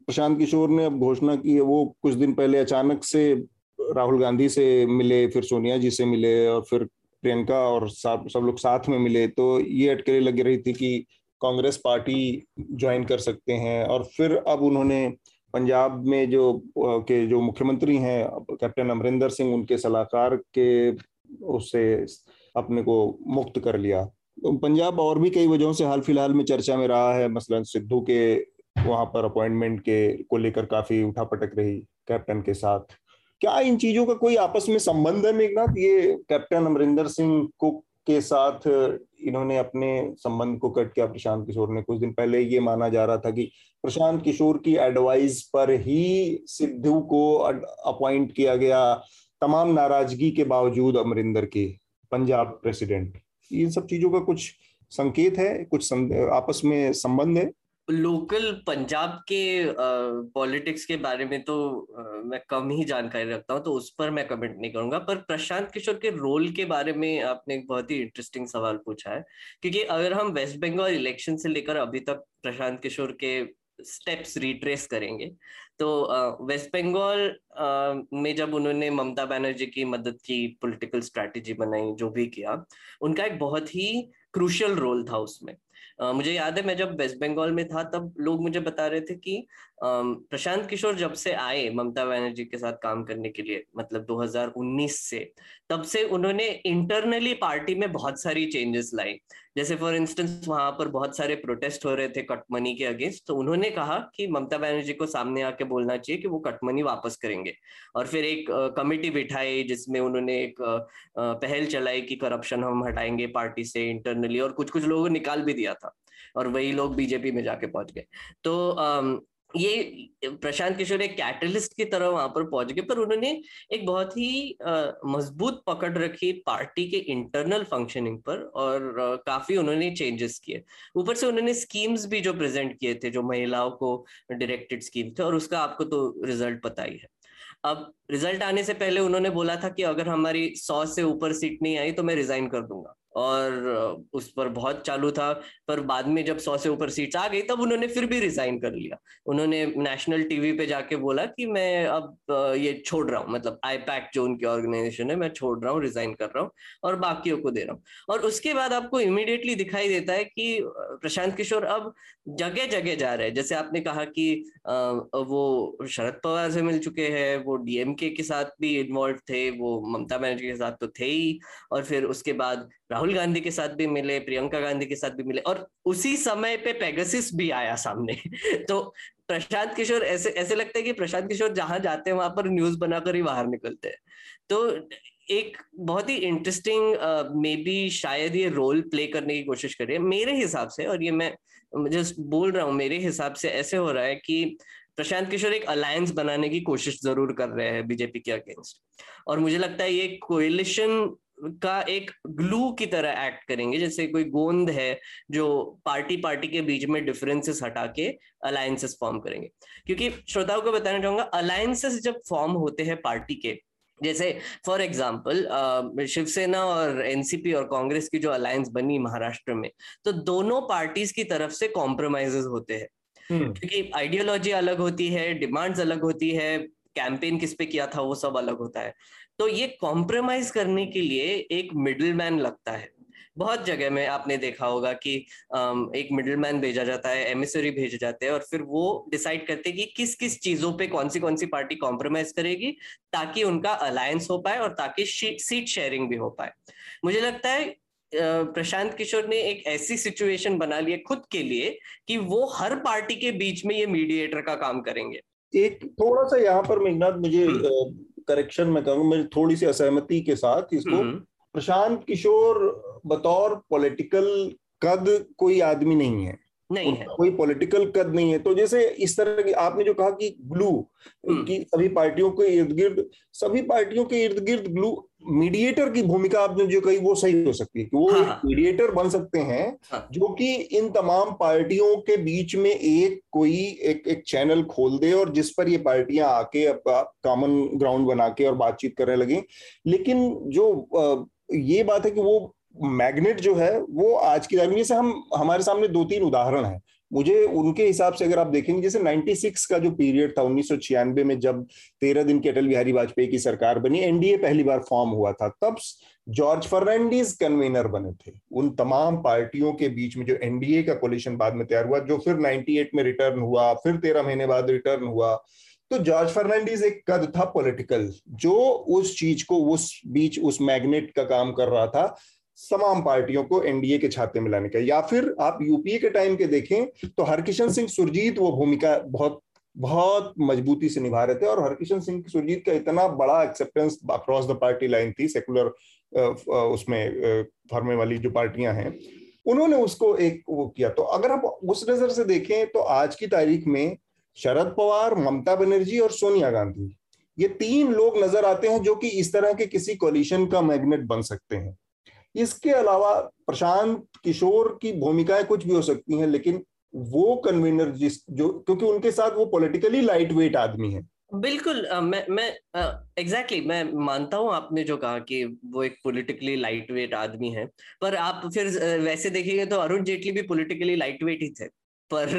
प्रशांत किशोर ने अब घोषणा की है वो कुछ दिन पहले अचानक से राहुल गांधी से मिले फिर सोनिया जी से मिले और फिर प्रियंका और सब सब लोग साथ में मिले तो ये अटकलें लग रही थी कि कांग्रेस पार्टी ज्वाइन कर सकते हैं। और फिर अब उन्होंने पंजाब में जो के जो मुख्यमंत्री हैं कैप्टन अमरिंदर सिंह, उनके सलाहकार के, उससे अपने को मुक्त कर लिया। तो पंजाब और भी कई वजहों से हाल फ़िलहाल में चर्चा में रहा है। मसलन सिद्धू के वहाँ पर अपॉइंटमेंट के, को लेकर काफ़ी उठापटक रही कैप्टन के साथ। क्या इन चीज़ों का कोई आपस में संबंध है मेघनाथ? ये कैप्टन अमरिंदर सिंह को के साथ, इन्होंने अपने संबंध को कट किया प्रशांत किशोर ने। कुछ दिन पहले ये माना जा रहा था कि प्रशांत किशोर की एडवाइस पर ही सिद्धू को अपॉइंट किया गया तमाम नाराज़गी के बावजूद अमरिंदर के, पंजाब प्रेसिडेंट इन सब चीज़ों का कुछ संकेत है, कुछ आपस में संबंध है। लोकल पंजाब के पॉलिटिक्स के बारे में तो आ, मैं कम ही जानकारी रखता हूँ तो उस पर मैं कमेंट नहीं करूँगा। पर प्रशांत किशोर के रोल के बारे में आपने एक बहुत ही इंटरेस्टिंग सवाल पूछा है क्योंकि अगर हम वेस्ट बंगाल इलेक्शन से लेकर अभी तक प्रशांत किशोर के स्टेप्स रिट्रेस करेंगे तो वेस्ट बंगाल में जब उन्होंने ममता बनर्जी की मदद की पॉलिटिकल स्ट्रैटेजी बनाई जो भी किया उनका एक बहुत ही क्रूशियल रोल था उसमें। मुझे याद है, मैं जब वेस्ट बंगाल में था, तब लोग मुझे बता रहे थे कि प्रशांत किशोर जब से आए ममता बनर्जी के साथ काम करने के लिए मतलब 2019 से, तब से उन्होंने इंटरनली पार्टी में बहुत सारी चेंजेस लाई। जैसे फॉर इंस्टेंस वहाँ पर बहुत सारे प्रोटेस्ट हो रहे थे कटमनी के अगेंस्ट तो उन्होंने कहा कि ममता बनर्जी को सामने आके बोलना चाहिए कि वो कटमनी वापस करेंगे। और फिर एक कमिटी बिठाई जिसमें उन्होंने एक पहल चलाई कि करप्शन हम हटाएँगे पार्टी से इंटरनली और कुछ कुछ लोगों को निकाल भी दिया था। और वही लोग बीजेपी में जाके पहुँच गए। तो ये प्रशांत किशोर एक कैटलिस्ट की तरह वहाँ पर पहुँच गए पर उन्होंने एक बहुत ही मज़बूत पकड़ रखी पार्टी के इंटरनल फंक्शनिंग पर और आ, काफ़ी उन्होंने चेंजेस किए। ऊपर से उन्होंने स्कीम्स भी जो प्रेजेंट किए थे जो महिलाओं को डायरेक्टेड स्कीम थे और उसका आपको तो रिज़ल्ट पता ही है। अब रिज़ल्ट आने से पहले उन्होंने बोला था कि अगर हमारी सौ से ऊपर सीट नहीं आई तो मैं रिजाइन कर दूँगा। और उस पर बहुत चालू था। पर बाद में जब सौ से ऊपर सीट्स आ गई, तब उन्होंने फिर भी रिजाइन कर लिया। उन्होंने नेशनल टीवी पे जाके बोला कि मैं अब ये छोड़ रहा हूँ। मतलब आई जो उनकी ऑर्गेनाइजेशन है, मैं छोड़ रहा हूँ, रिजाइन कर रहा हूँ और बाकियों को दे रहा हूँ। और उसके बाद आपको इमिडिएटली दिखाई देता है कि प्रशांत किशोर अब जगह जगह जा रहे हैं। जैसे आपने कहा कि वो शरद पवार से मिल चुके हैं, वो डीएमके के साथ भी इन्वॉल्व थे, वो ममता बनर्जी के साथ तो थे ही। और फिर उसके बाद राहुल गांधी के साथ भी मिले, प्रियंका गांधी के साथ भी मिले, और उसी समय पे पेगासिस भी आया सामने। तो प्रशांत किशोर, ऐसे ऐसे लगता है कि प्रशांत किशोर जहाँ जाते हैं, वहाँ पर न्यूज़ बनाकर ही बाहर निकलते हैं। तो एक बहुत ही इंटरेस्टिंग मे बी शायद ये रोल प्ले करने की कोशिश कर रही है मेरे हिसाब से, और ये मैं जस्ट बोल रहा हूँ, मेरे हिसाब से ऐसे हो रहा है कि प्रशांत किशोर एक अलायंस बनाने की कोशिश ज़रूर कर रहे हैं बीजेपी के अगेंस्ट और मुझे लगता है ये कोएलिशन का एक ग्लू की तरह एक्ट करेंगे जैसे कोई गोंद है जो पार्टी पार्टी के बीच में डिफरेंसेस हटा के अलायंसेस फॉर्म करेंगे। क्योंकि श्रोताओं को बताना चाहूँगा अलायंसेस जब फॉर्म होते हैं पार्टी के जैसे फॉर एग्ज़ाम्पल शिवसेना और एनसीपी और कांग्रेस की जो अलायंस बनी महाराष्ट्र में तो दोनों पार्टीज़ की तरफ़ से कॉम्प्रोमाइजेस होते हैं। हम्म। क्योंकि आइडियोलॉजी अलग होती है डिमांड्स अलग होती है कैंपेन किस पे किया था वो सब अलग होता है। तो ये कॉम्प्रोमाइज करने के लिए एक मिडिल मैन लगता है। बहुत जगह में आपने देखा होगा कि एक मिडिल मैन भेजा जाता है एमिसरी भेजे जाते हैं और फिर वो डिसाइड करते हैं कि किस किस चीज़ों पे कौन सी कौन सी पार्टी कॉम्प्रोमाइज करेगी ताकि उनका अलायंस हो पाए और ताकि सीट शेयरिंग भी हो पाए। मुझे लगता है प्रशांत किशोर ने एक ऐसी सिचुएशन बना ली है खुद के लिए कि वो हर पार्टी के बीच में ये मीडिएटर का काम करेंगे। एक थोड़ा सा यहाँ पर मेघनाथ मुझे हम्म। करेक्शन में कहूँगा मेरी थोड़ी सी असहमति के साथ इसको हम्म। प्रशांत किशोर बतौर पॉलिटिकल कद कोई आदमी नहीं है नहीं है कोई पॉलिटिकल कद नहीं है तो जैसे इस तरह की आपने जो कहा कि ग्लू हम्म। की सभी पार्टियों के इर्द गिर्द सभी पार्टियों के इर्द गिर्द ग्लू मीडिएटर की भूमिका आपने जो कही वो सही हो सकती है कि वो हाँ, मीडिएटर हाँ। बन सकते हैं हाँ, जो कि इन तमाम पार्टियों के बीच में एक कोई एक एक चैनल खोल दे और जिस पर ये पार्टियाँ आके कॉमन ग्राउंड बना के और बातचीत करने लगे। लेकिन जो ये बात है कि वो मैग्नेट जो है वो आज की तारीख से हम हमारे सामने दो तीन उदाहरण हैं। मुझे उनके हिसाब से अगर आप देखेंगे, जैसे 96 का जो पीरियड था, उन्नीस सौ छियानवे में जब तेरह दिन की अटल बिहारी वाजपेयी की सरकार बनी एनडीए पहली बार फॉर्म हुआ था, तब जॉर्ज फर्नांडिस कन्वीनर बने थे। उन तमाम पार्टियों के बीच में जो एनडीए का कोलिशन बाद में तैयार हुआ, जो फिर 98 में रिटर्न हुआ, फिर तेरह महीने बाद रिटर्न हुआ। तो जॉर्ज फर्नांडिस एक कद था पॉलिटिकल जो उस चीज़ को, उस बीच उस मैग्नेट का काम कर रहा था। तमाम पार्टियों को एनडीए के छाते में लाने का या फिर आप यूपीए के टाइम के देखें तो हरकिशन सिंह सुरजीत वो भूमिका बहुत बहुत मजबूती से निभा रहे थे और हरकिशन सिंह सुरजीत का इतना बड़ा acceptance across the party line थी सेकुलर उसमें फॉर्मे वाली जो पार्टियाँ हैं, उन्होंने उसको एक वो किया। तो अगर आप उस नज़र से देखें तो आज की तारीख में शरद पवार, ममता बनर्जी और सोनिया गांधी, ये तीन लोग नज़र आते हैं जो कि इस तरह के किसी कोलिशन का मैग्नेट बन सकते हैं। इसके अलावा प्रशांत किशोर की भूमिकाएँ कुछ भी हो सकती हैं लेकिन वो कन्वीनर जिस जो क्योंकि उनके साथ वो पॉलिटिकली लाइट वेट आदमी है। बिल्कुल आ, मैं मैं एग्जैक्टली exactly, मैं मानता हूँ आपने जो कहा कि वो एक पॉलिटिकली लाइट वेट आदमी है पर आप फिर वैसे देखेंगे तो अरुण जेटली भी पॉलिटिकली लाइट वेट ही थे। पर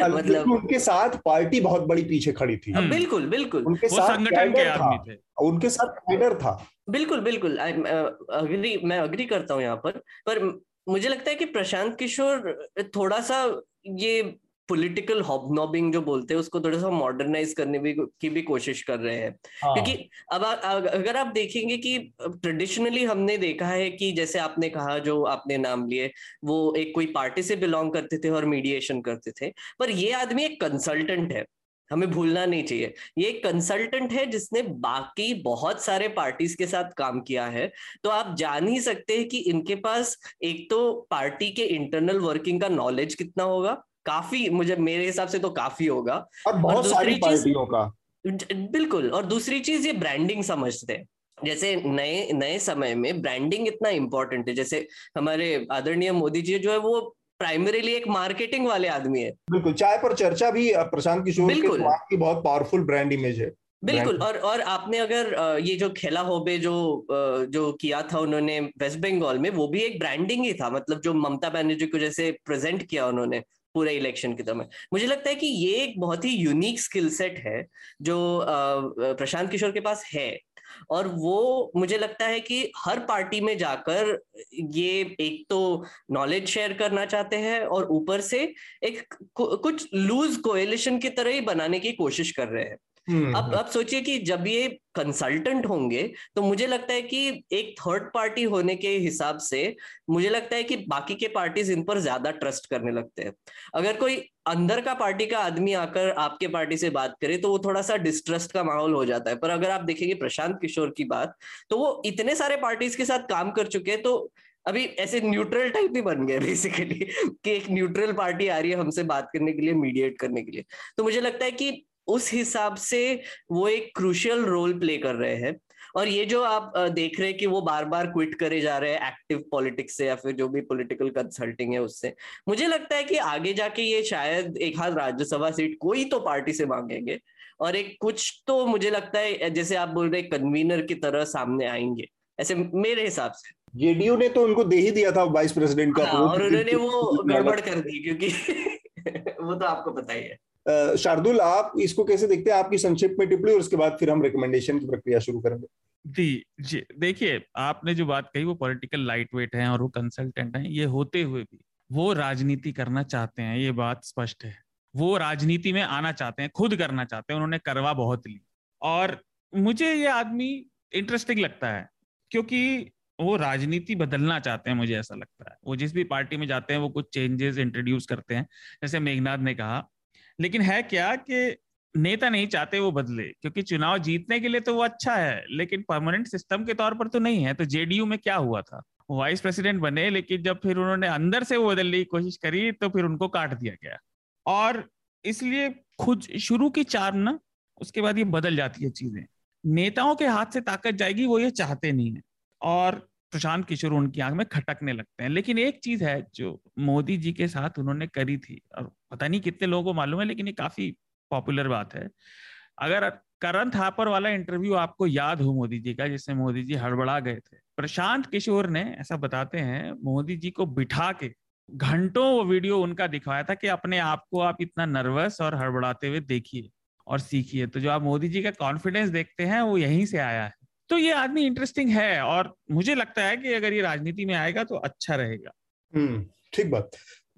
मतलब उनके साथ पार्टी बहुत बड़ी पीछे खड़ी थी। हम्म। बिल्कुल बिल्कुल। उनके वो साथ संगठन के आदमी थे। उनके साथ कैडर था। बिल्कुल बिल्कुल। अग्री मैं अग्री करता हूँ यहाँ पर। पर मुझे लगता है कि प्रशांत किशोर थोड़ा सा ये पॉलिटिकल हॉबनॉबिंग जो बोलते हैं उसको थोड़ा सा मॉडर्नाइज करने भी की भी कोशिश कर रहे हैं। हाँ. क्योंकि अब आ, अगर आप देखेंगे कि ट्रेडिशनली हमने देखा है कि जैसे आपने कहा जो आपने नाम लिए वो एक कोई पार्टी से बिलोंग करते थे और मीडिएशन करते थे। पर ये आदमी एक कंसल्टेंट है। हमें भूलना नहीं चाहिए। ये एक कंसल्टेंट है जिसने बाकी बहुत सारे पार्टीज़ के साथ काम किया है। तो आप जान ही सकते हैं कि इनके पास एक तो पार्टी के इंटरनल वर्किंग का नॉलेज कितना होगा। काफ़ी मुझे मेरे हिसाब से तो काफ़ी होगा। और बहुत और सारी पार्टियों का। बिल्कुल और दूसरी चीज़ ये ब्रांडिंग समझते हैं। जैसे नए नए समय में ब्रांडिंग इतना इम्पोर्टेंट है। जैसे हमारे आदरणीय मोदी जी जो है वो प्राइमरीली एक मार्केटिंग वाले आदमी है। बिल्कुल चाय पर चर्चा भी प्रशांत किशोर बिल्कुल। की बहुत पावरफुल ब्रांड इमेज है। बिल्कुल और और आपने अगर ये जो खेला होबे जो जो किया था उन्होंने वेस्ट बंगाल में वो भी एक ब्रांडिंग ही था। मतलब जो ममता बनर्जी को जैसे प्रेजेंट किया उन्होंने। पूरे इलेक्शन के दौरान मुझे लगता है कि ये एक बहुत ही यूनिक स्किल सेट है, जो प्रशांत किशोर के पास है। और वो, मुझे लगता है कि हर पार्टी में जाकर ये एक तो नॉलेज शेयर करना चाहते हैं और ऊपर से एक कुछ लूज कोएलिशन की तरह ही बनाने की कोशिश कर रहे हैं। अब हम्म। अब सोचिए कि जब ये कंसल्टेंट होंगे तो मुझे लगता है कि एक थर्ड पार्टी होने के हिसाब से मुझे लगता है कि बाकी के पार्टीज़ इन पर ज़्यादा ट्रस्ट करने लगते हैं। अगर कोई अंदर का पार्टी का आदमी आकर आपके पार्टी से बात करे तो वो थोड़ा सा डिस्ट्रस्ट का माहौल हो जाता है। पर अगर आप देखेंगे प्रशांत किशोर की बात तो वो इतने सारे पार्टीज़ के साथ काम कर चुके हैं तो अभी ऐसे न्यूट्रल टाइप ही बन गए बेसिकली कि एक न्यूट्रल पार्टी आ रही है हमसे बात करने के लिए मीडिएट करने के लिए। तो मुझे लगता है कि उस हिसाब से वो एक क्रूशियल रोल प्ले कर रहे हैं। और ये जो आप देख रहे हैं कि वो बार बार क्विट करे जा रहे हैं एक्टिव पॉलिटिक्स से या फिर जो भी पॉलिटिकल कंसल्टिंग है उससे मुझे लगता है कि आगे जाके ये शायद एक हाथ राज्यसभा सीट कोई तो पार्टी से मांगेंगे और एक कुछ तो मुझे लगता है जैसे आप बोल रहे कन्वीनर की तरह सामने आएँगे ऐसे मेरे हिसाब से। जेडीयू ने तो उनको दे ही दिया था वाइस प्रेसिडेंट का हाँ, और उन्होंने वो गड़बड़ कर दी क्योंकि वो तो आपको पता ही है। शार्दुल, आप इसको कैसे देखते हैं? आपकी संक्षिप्त में टिप्पणी और उसके बाद फिर हम रिकमेंडेशन की प्रक्रिया शुरू करेंगे। जी जी, देखिए, आपने जो बात कही, वो पॉलिटिकल लाइट वेट है और वो कंसल्टेंट है, ये होते हुए भी वो राजनीति करना चाहते हैं, ये बात स्पष्ट है। वो राजनीति में आना चाहते हैं, खुद करना चाहते हैं, उन्होंने करवा बहुत ली। और मुझे ये आदमी इंटरेस्टिंग लगता है, क्योंकि वो राजनीति बदलना चाहते हैं, मुझे ऐसा लगता है। वो जिस भी पार्टी में जाते हैं, वो कुछ चेंजेस इंट्रोड्यूस करते हैं। जैसे मेघनाथ ने कहा लेकिन है क्या कि नेता नहीं चाहते वो बदले? क्योंकि चुनाव जीतने के लिए तो वो अच्छा है, लेकिन परमानेंट सिस्टम के तौर पर तो नहीं है। तो जेडीयू में क्या हुआ था? वाइस प्रेसिडेंट बने, लेकिन जब फिर उन्होंने अंदर से वो बदलने की कोशिश करी तो फिर उनको काट दिया गया। और इसलिए खुद शुरू की चार ना, उसके बाद ये बदल जाती है चीज़ें। नेताओं के हाथ से ताकत जाएगी, वो ये चाहते नहीं है। और प्रशांत किशोर उनकी आँख में खटकने लगते हैं। लेकिन एक चीज़ है जो मोदी जी के साथ उन्होंने करी थी, और पता नहीं कितने लोगों को मालूम है, लेकिन ये काफ़ी पॉपुलर बात है। अगर करण थापर वाला इंटरव्यू आपको याद हो मोदी जी का जिससे मोदी जी हड़बड़ा गए थे, प्रशांत किशोर ने, ऐसा बताते हैं, मोदी जी को बिठा के घंटों वो वीडियो उनका दिखाया था कि अपने आप को आप इतना नर्वस और हड़बड़ाते हुए देखिए और सीखिए। तो जो आप मोदी जी का कॉन्फिडेंस देखते हैं, वो यहीं से आया है। तो ये आदमी इंटरेस्टिंग है और मुझे लगता है कि अगर ये राजनीति में आएगा तो अच्छा रहेगा। हम्म ठीक बात।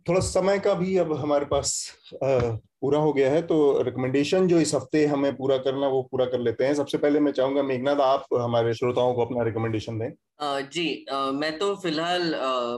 थोड़ा समय का भी अब हमारे पास पूरा हो गया है तो रिकमेंडेशन जो इस हफ़्ते हमें पूरा करना वो पूरा कर लेते हैं। सबसे पहले मैं चाहूँगा मेघनाथ आप हमारे श्रोताओं को अपना रिकमेंडेशन दें। जी मैं तो फ़िलहाल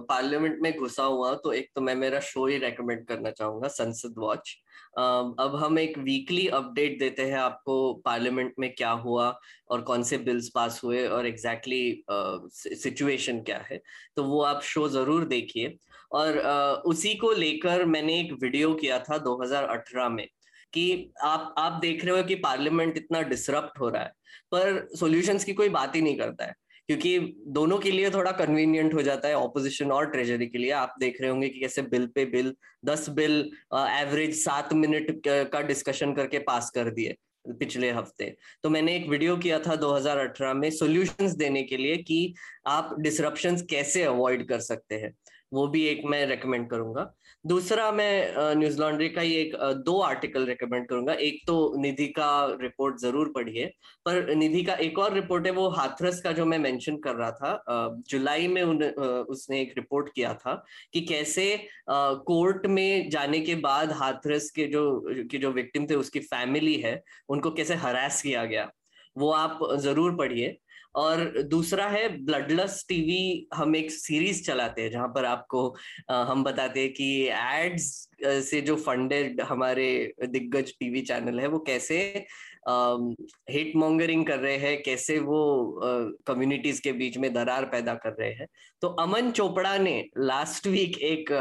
पार्लियामेंट में घुसा हुआ तो एक तो मैं मेरा शो ही रेकमेंड करना चाहूँगा संसद वॉच अब हम एक वीकली अपडेट देते हैं आपको पार्लियामेंट में क्या हुआ और कौन से बिल्स पास हुए और एग्जैक्टली exactly, सिचुएशन क्या है। तो वो आप शो ज़रूर देखिए। और उसी को लेकर मैंने एक वीडियो किया था 2018 में कि आप आप देख रहे हो कि पार्लियामेंट इतना डिसरप्ट हो रहा है पर सॉल्यूशंस की कोई बात ही नहीं करता है। क्योंकि दोनों के लिए थोड़ा कन्वीनियंट हो जाता है ऑपोजिशन और ट्रेजरी के लिए। आप देख रहे होंगे कि कैसे बिल पे बिल दस बिल एवरेज सात मिनट का डिस्कशन करके पास कर दिए पिछले हफ़्ते। तो मैंने एक वीडियो किया था 2018 में सॉल्यूशंस देने के लिए कि आप डिसरप्शंस कैसे अवॉइड कर सकते हैं। वो भी एक मैं रेकमेंड करूँगा। दूसरा मैं न्यूज़ लॉन्ड्री का ही एक दो आर्टिकल रिकमेंड करूँगा। एक तो निधि का रिपोर्ट ज़रूर पढ़िए पर निधि का एक और रिपोर्ट है वो हाथरस का जो मैं मेंशन कर रहा था जुलाई में उन, उसने एक रिपोर्ट किया था कि कैसे कोर्ट में जाने के बाद हाथरस के जो की जो विक्टिम थे उसकी फैमिली है उनको कैसे हरास किया गया। वो आप ज़रूर पढ़िए। और दूसरा है ब्लडलेस टीवी हम एक सीरीज़ चलाते हैं, जहाँ पर आपको हम बताते हैं कि एड्स से जो फंडेड हमारे दिग्गज टीवी चैनल है, वो कैसे हिट मॉन्गरिंग कर रहे हैं, कैसे वो कम्युनिटीज के बीच में दरार पैदा कर रहे हैं। तो अमन चोपड़ा ने लास्ट वीक एक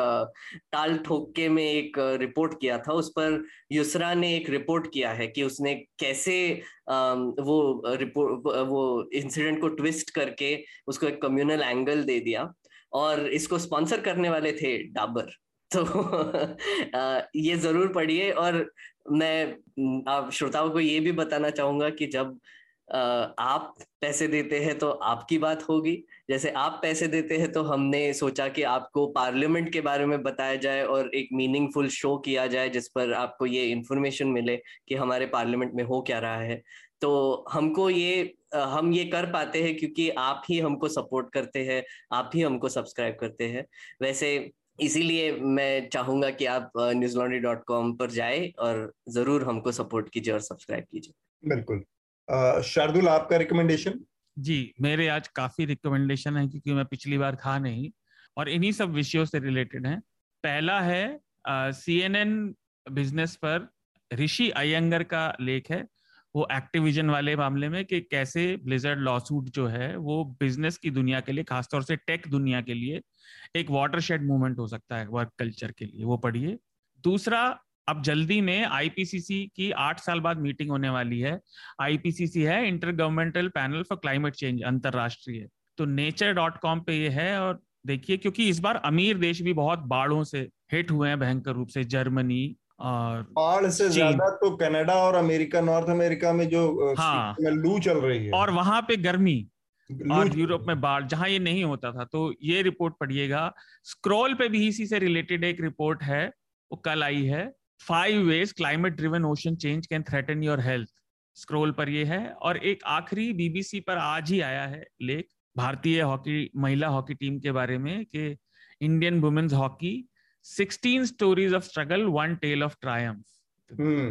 टाल ठोके में एक रिपोर्ट किया था। उस पर युसरा ने एक रिपोर्ट किया है कि उसने कैसे वो रिपोर्ट वो इंसिडेंट को ट्विस्ट करके उसको एक कम्युनल एंगल दे दिया और इसको स्पॉन्सर करने वाले थे डाबर तो ये ज़रूर पढ़िए और मैं आप श्रोताओं को ये भी बताना चाहूँगा कि जब आप पैसे देते हैं तो आपकी बात होगी। जैसे आप पैसे देते हैं तो हमने सोचा कि आपको पार्लियामेंट के बारे में बताया जाए और एक मीनिंगफुल शो किया जाए जिस पर आपको ये इन्फॉर्मेशन मिले कि हमारे पार्लियामेंट में हो क्या रहा है। तो हमको ये हम ये कर पाते हैं क्योंकि आप ही हमको सपोर्ट करते हैं, आप ही हमको सब्सक्राइब करते हैं। वैसे इसीलिए मैं चाहूँगा कि आप न्यूज़ लॉन्ड्री डॉट कॉम पर जाए और ज़रूर हमको सपोर्ट कीजिए और सब्सक्राइब कीजिए। बिल्कुल। शार्दुल आपका रिकमेंडेशन जी मेरे आज काफ़ी रिकमेंडेशन है क्योंकि मैं पिछली बार था नहीं और इन्हीं सब विषयों से रिलेटेड है। पहला है सी एन एन बिज़नेस पर ऋषि अयंगर का लेख है। वो एक्टिविजन वाले मामले में कि कैसे ब्लिजर्ड लॉसूट जो है, वो बिज़नेस की दुनिया के लिए, खासतौर से टेक दुनिया के लिए, एक वाटरशेड मूवमेंट हो सकता है वर्क कल्चर के लिए, वो पढ़िए। दूसरा, अब जल्दी में आईपीसीसी की आठ साल बाद मीटिंग होने वाली है। आईपीसीसी है intergovernmental panel for climate change अंतरराष्ट्रीय। तो नेचर डॉट कॉम पे ये है और देखिए, क्योंकि इस बार अमीर देश भी बहुत बाढ़ों से हिट हुए हैं, भयंकर रूप से, जर्मनी और से ज़्यादा तो कनाडा और अमेरिका नॉर्थ अमेरिका में जो हाँ। में लू चल रही है। और वहाँ पे गर्मी और यूरोप में बाढ़ जहाँ ये नहीं होता था तो ये रिपोर्ट पढ़िएगा। स्क्रॉल पे भी इसी से रिलेटेड एक रिपोर्ट है वो कल आई है। Five ways climate driven ocean change can threaten your health Scroll पर ये है और एक आखिरी बीबीसी पर आज ही आया है लेख भारतीय हॉकी महिला हॉकी टीम के बारे में कि Indian women's hockey 16 stories of struggle one tale of triumph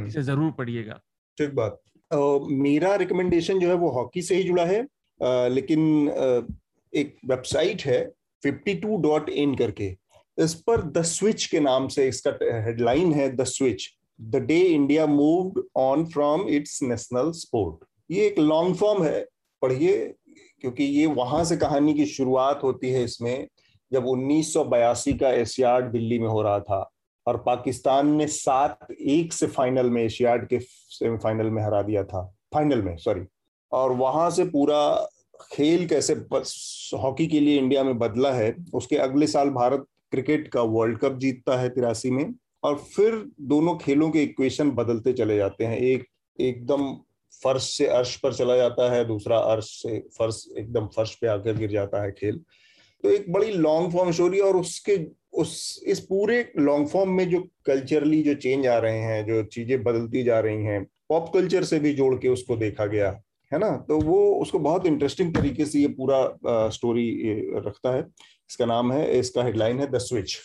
इसे ज़रूर पढ़िएगा। ठीक बात। uh, मेरा रिकमेंडेशन जो है वो हॉकी से ही जुड़ा है। uh, लेकिन uh, एक वेबसाइट है 52.in करके। इस पर द स्विच के नाम से इसका हेडलाइन है the switch the day India moved on from its national sport ये एक लॉन्ग फॉर्म है। पढ़िए क्योंकि ये वहाँ से कहानी की शुरुआत होती है इसमें। जब उन्नीस सौ बयासी का एशियाड दिल्ली में हो रहा था और पाकिस्तान ने सात एक से फाइनल में, एशियाड के सेमीफाइनल में हरा दिया था। फाइनल में सॉरी और वहाँ से पूरा खेल कैसे हॉकी के लिए इंडिया में बदला है, उसके अगले साल भारत क्रिकेट का वर्ल्ड कप जीतता है तिरासी में और फिर दोनों खेलों के इक्वेशन बदलते चले जाते हैं। एक एकदम फर्श से अर्श पर चला जाता है, दूसरा अर्श से फर्श, एकदम फर्श पे आकर गिर जाता है खेल। तो एक बड़ी लॉन्ग फॉर्म स्टोरी और उसके, उस, इस पूरे लॉन्ग फॉर्म में जो कल्चरली जो चेंज आ रहे हैं, जो चीज़ें बदलती जा रही हैं पॉप कल्चर से भी जोड़ के उसको देखा गया, है ना? तो वो, उसको बहुत इंटरेस्टिंग तरीके से ये पूरा स्टोरी रखता है। इसका नाम है, इसका हेडलाइन है द स्विच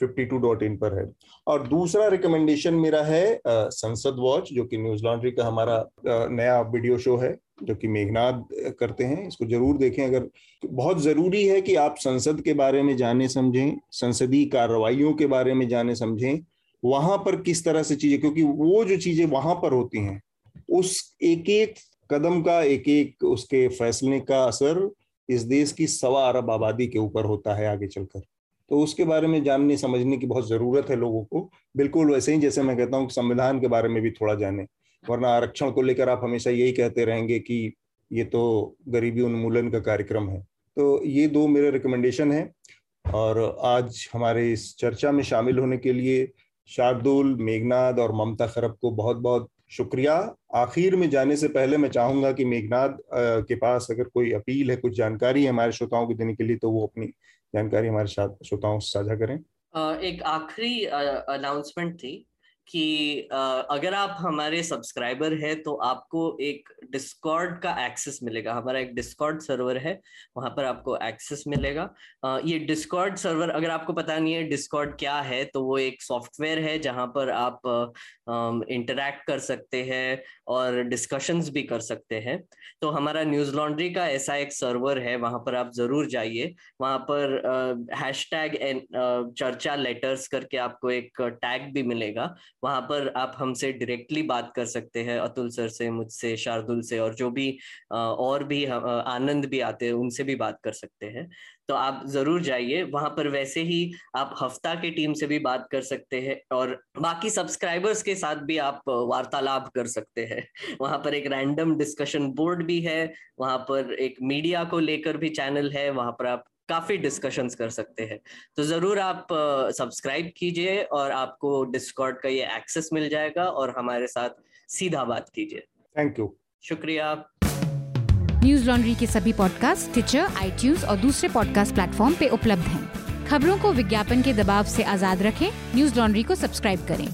52.in पर है। और दूसरा रिकमेंडेशन मेरा है संसद वॉच जो कि न्यूज़ लॉन्ड्री का हमारा नया वीडियो शो है। जो कि मेघनाथ करते हैं, इसको ज़रूर देखें। अगर बहुत ज़रूरी है कि आप संसद के बारे में जाने समझें, संसदीय कार्रवाइयों के बारे में जाने समझें, वहाँ पर किस तरह से चीज़ें, क्योंकि वो जो चीज़ें वहाँ पर होती हैं, उस एक एक कदम का एक एक उसके फैसले का असर इस देश की सवा अरब आबादी के ऊपर होता है आगे चलकर। तो उसके बारे में जानने, समझने की बहुत ज़रूरत है लोगों को। बिल्कुल वैसे ही जैसे मैं कहता हूँ संविधान के बारे में भी थोड़ा जाने। वरना आरक्षण को लेकर आप हमेशा यही कहते रहेंगे कि ये तो गरीबी उन्मूलन का कार्यक्रम है। तो ये दो मेरे रिकमेंडेशन है और आज हमारे इस चर्चा में शामिल होने के लिए शार्दुल, मेघनाद और ममता खरब को बहुत बहुत शुक्रिया। आखिर में जाने से पहले मैं चाहूँगा कि मेघनाद के पास अगर कोई अपील है, कुछ जानकारी है हमारे श्रोताओं को देने के लिए तो वो अपनी जानकारी हमारे श्रोताओं से साझा करें। एक आखिरी अनाउंसमेंट थी। कि अगर आप हमारे सब्सक्राइबर है तो आपको एक डिस्कॉर्ड का एक्सेस मिलेगा। हमारा एक डिस्कॉर्ड सर्वर है, वहाँ पर आपको एक्सेस मिलेगा। ये डिस्कॉर्ड सर्वर अगर आपको पता नहीं है डिस्कॉर्ड क्या है तो वो एक सॉफ्टवेयर है, जहाँ पर आप इंटरैक्ट कर सकते हैं और डिस्कशंस भी कर सकते हैं। तो हमारा न्यूज़ लॉन्ड्री का ऐसा एक सर्वर है, वहाँ पर आप ज़रूर जाइए। वहाँ पर हैश टैग चर्चा लेटर्स करके आपको एक टैग भी मिलेगा। वहाँ पर आप हमसे डायरेक्टली बात कर सकते हैं, अतुल सर से, मुझसे, शार्दुल से और जो भी और भी आनंद भी आते हैं, उनसे भी बात कर सकते हैं। तो आप ज़रूर जाइए, वहाँ पर वैसे ही आप हफ़्ता के टीम से भी बात कर सकते हैं और बाकी सब्सक्राइबर्स के साथ भी आप वार्तालाप कर सकते हैं। वहाँ पर एक रैंडम डिस्कशन बोर्ड भी है, वहाँ पर एक मीडिया को लेकर भी चैनल है, वहाँ पर आप काफ़ी डिस्कशंस कर सकते हैं। तो ज़रूर आप सब्सक्राइब कीजिए और आपको डिस्कॉर्ड का ये एक्सेस मिल जाएगा और हमारे साथ सीधा बात कीजिए। थैंक यू शुक्रिया। न्यूज़ लॉन्ड्री के सभी पॉडकास्ट ट्विटर आई और दूसरे पॉडकास्ट प्लेटफॉर्म पे उपलब्ध हैं। खबरों को विज्ञापन के दबाव से आज़ाद रखें। न्यूज़ लॉन्ड्री को सब्सक्राइब करें।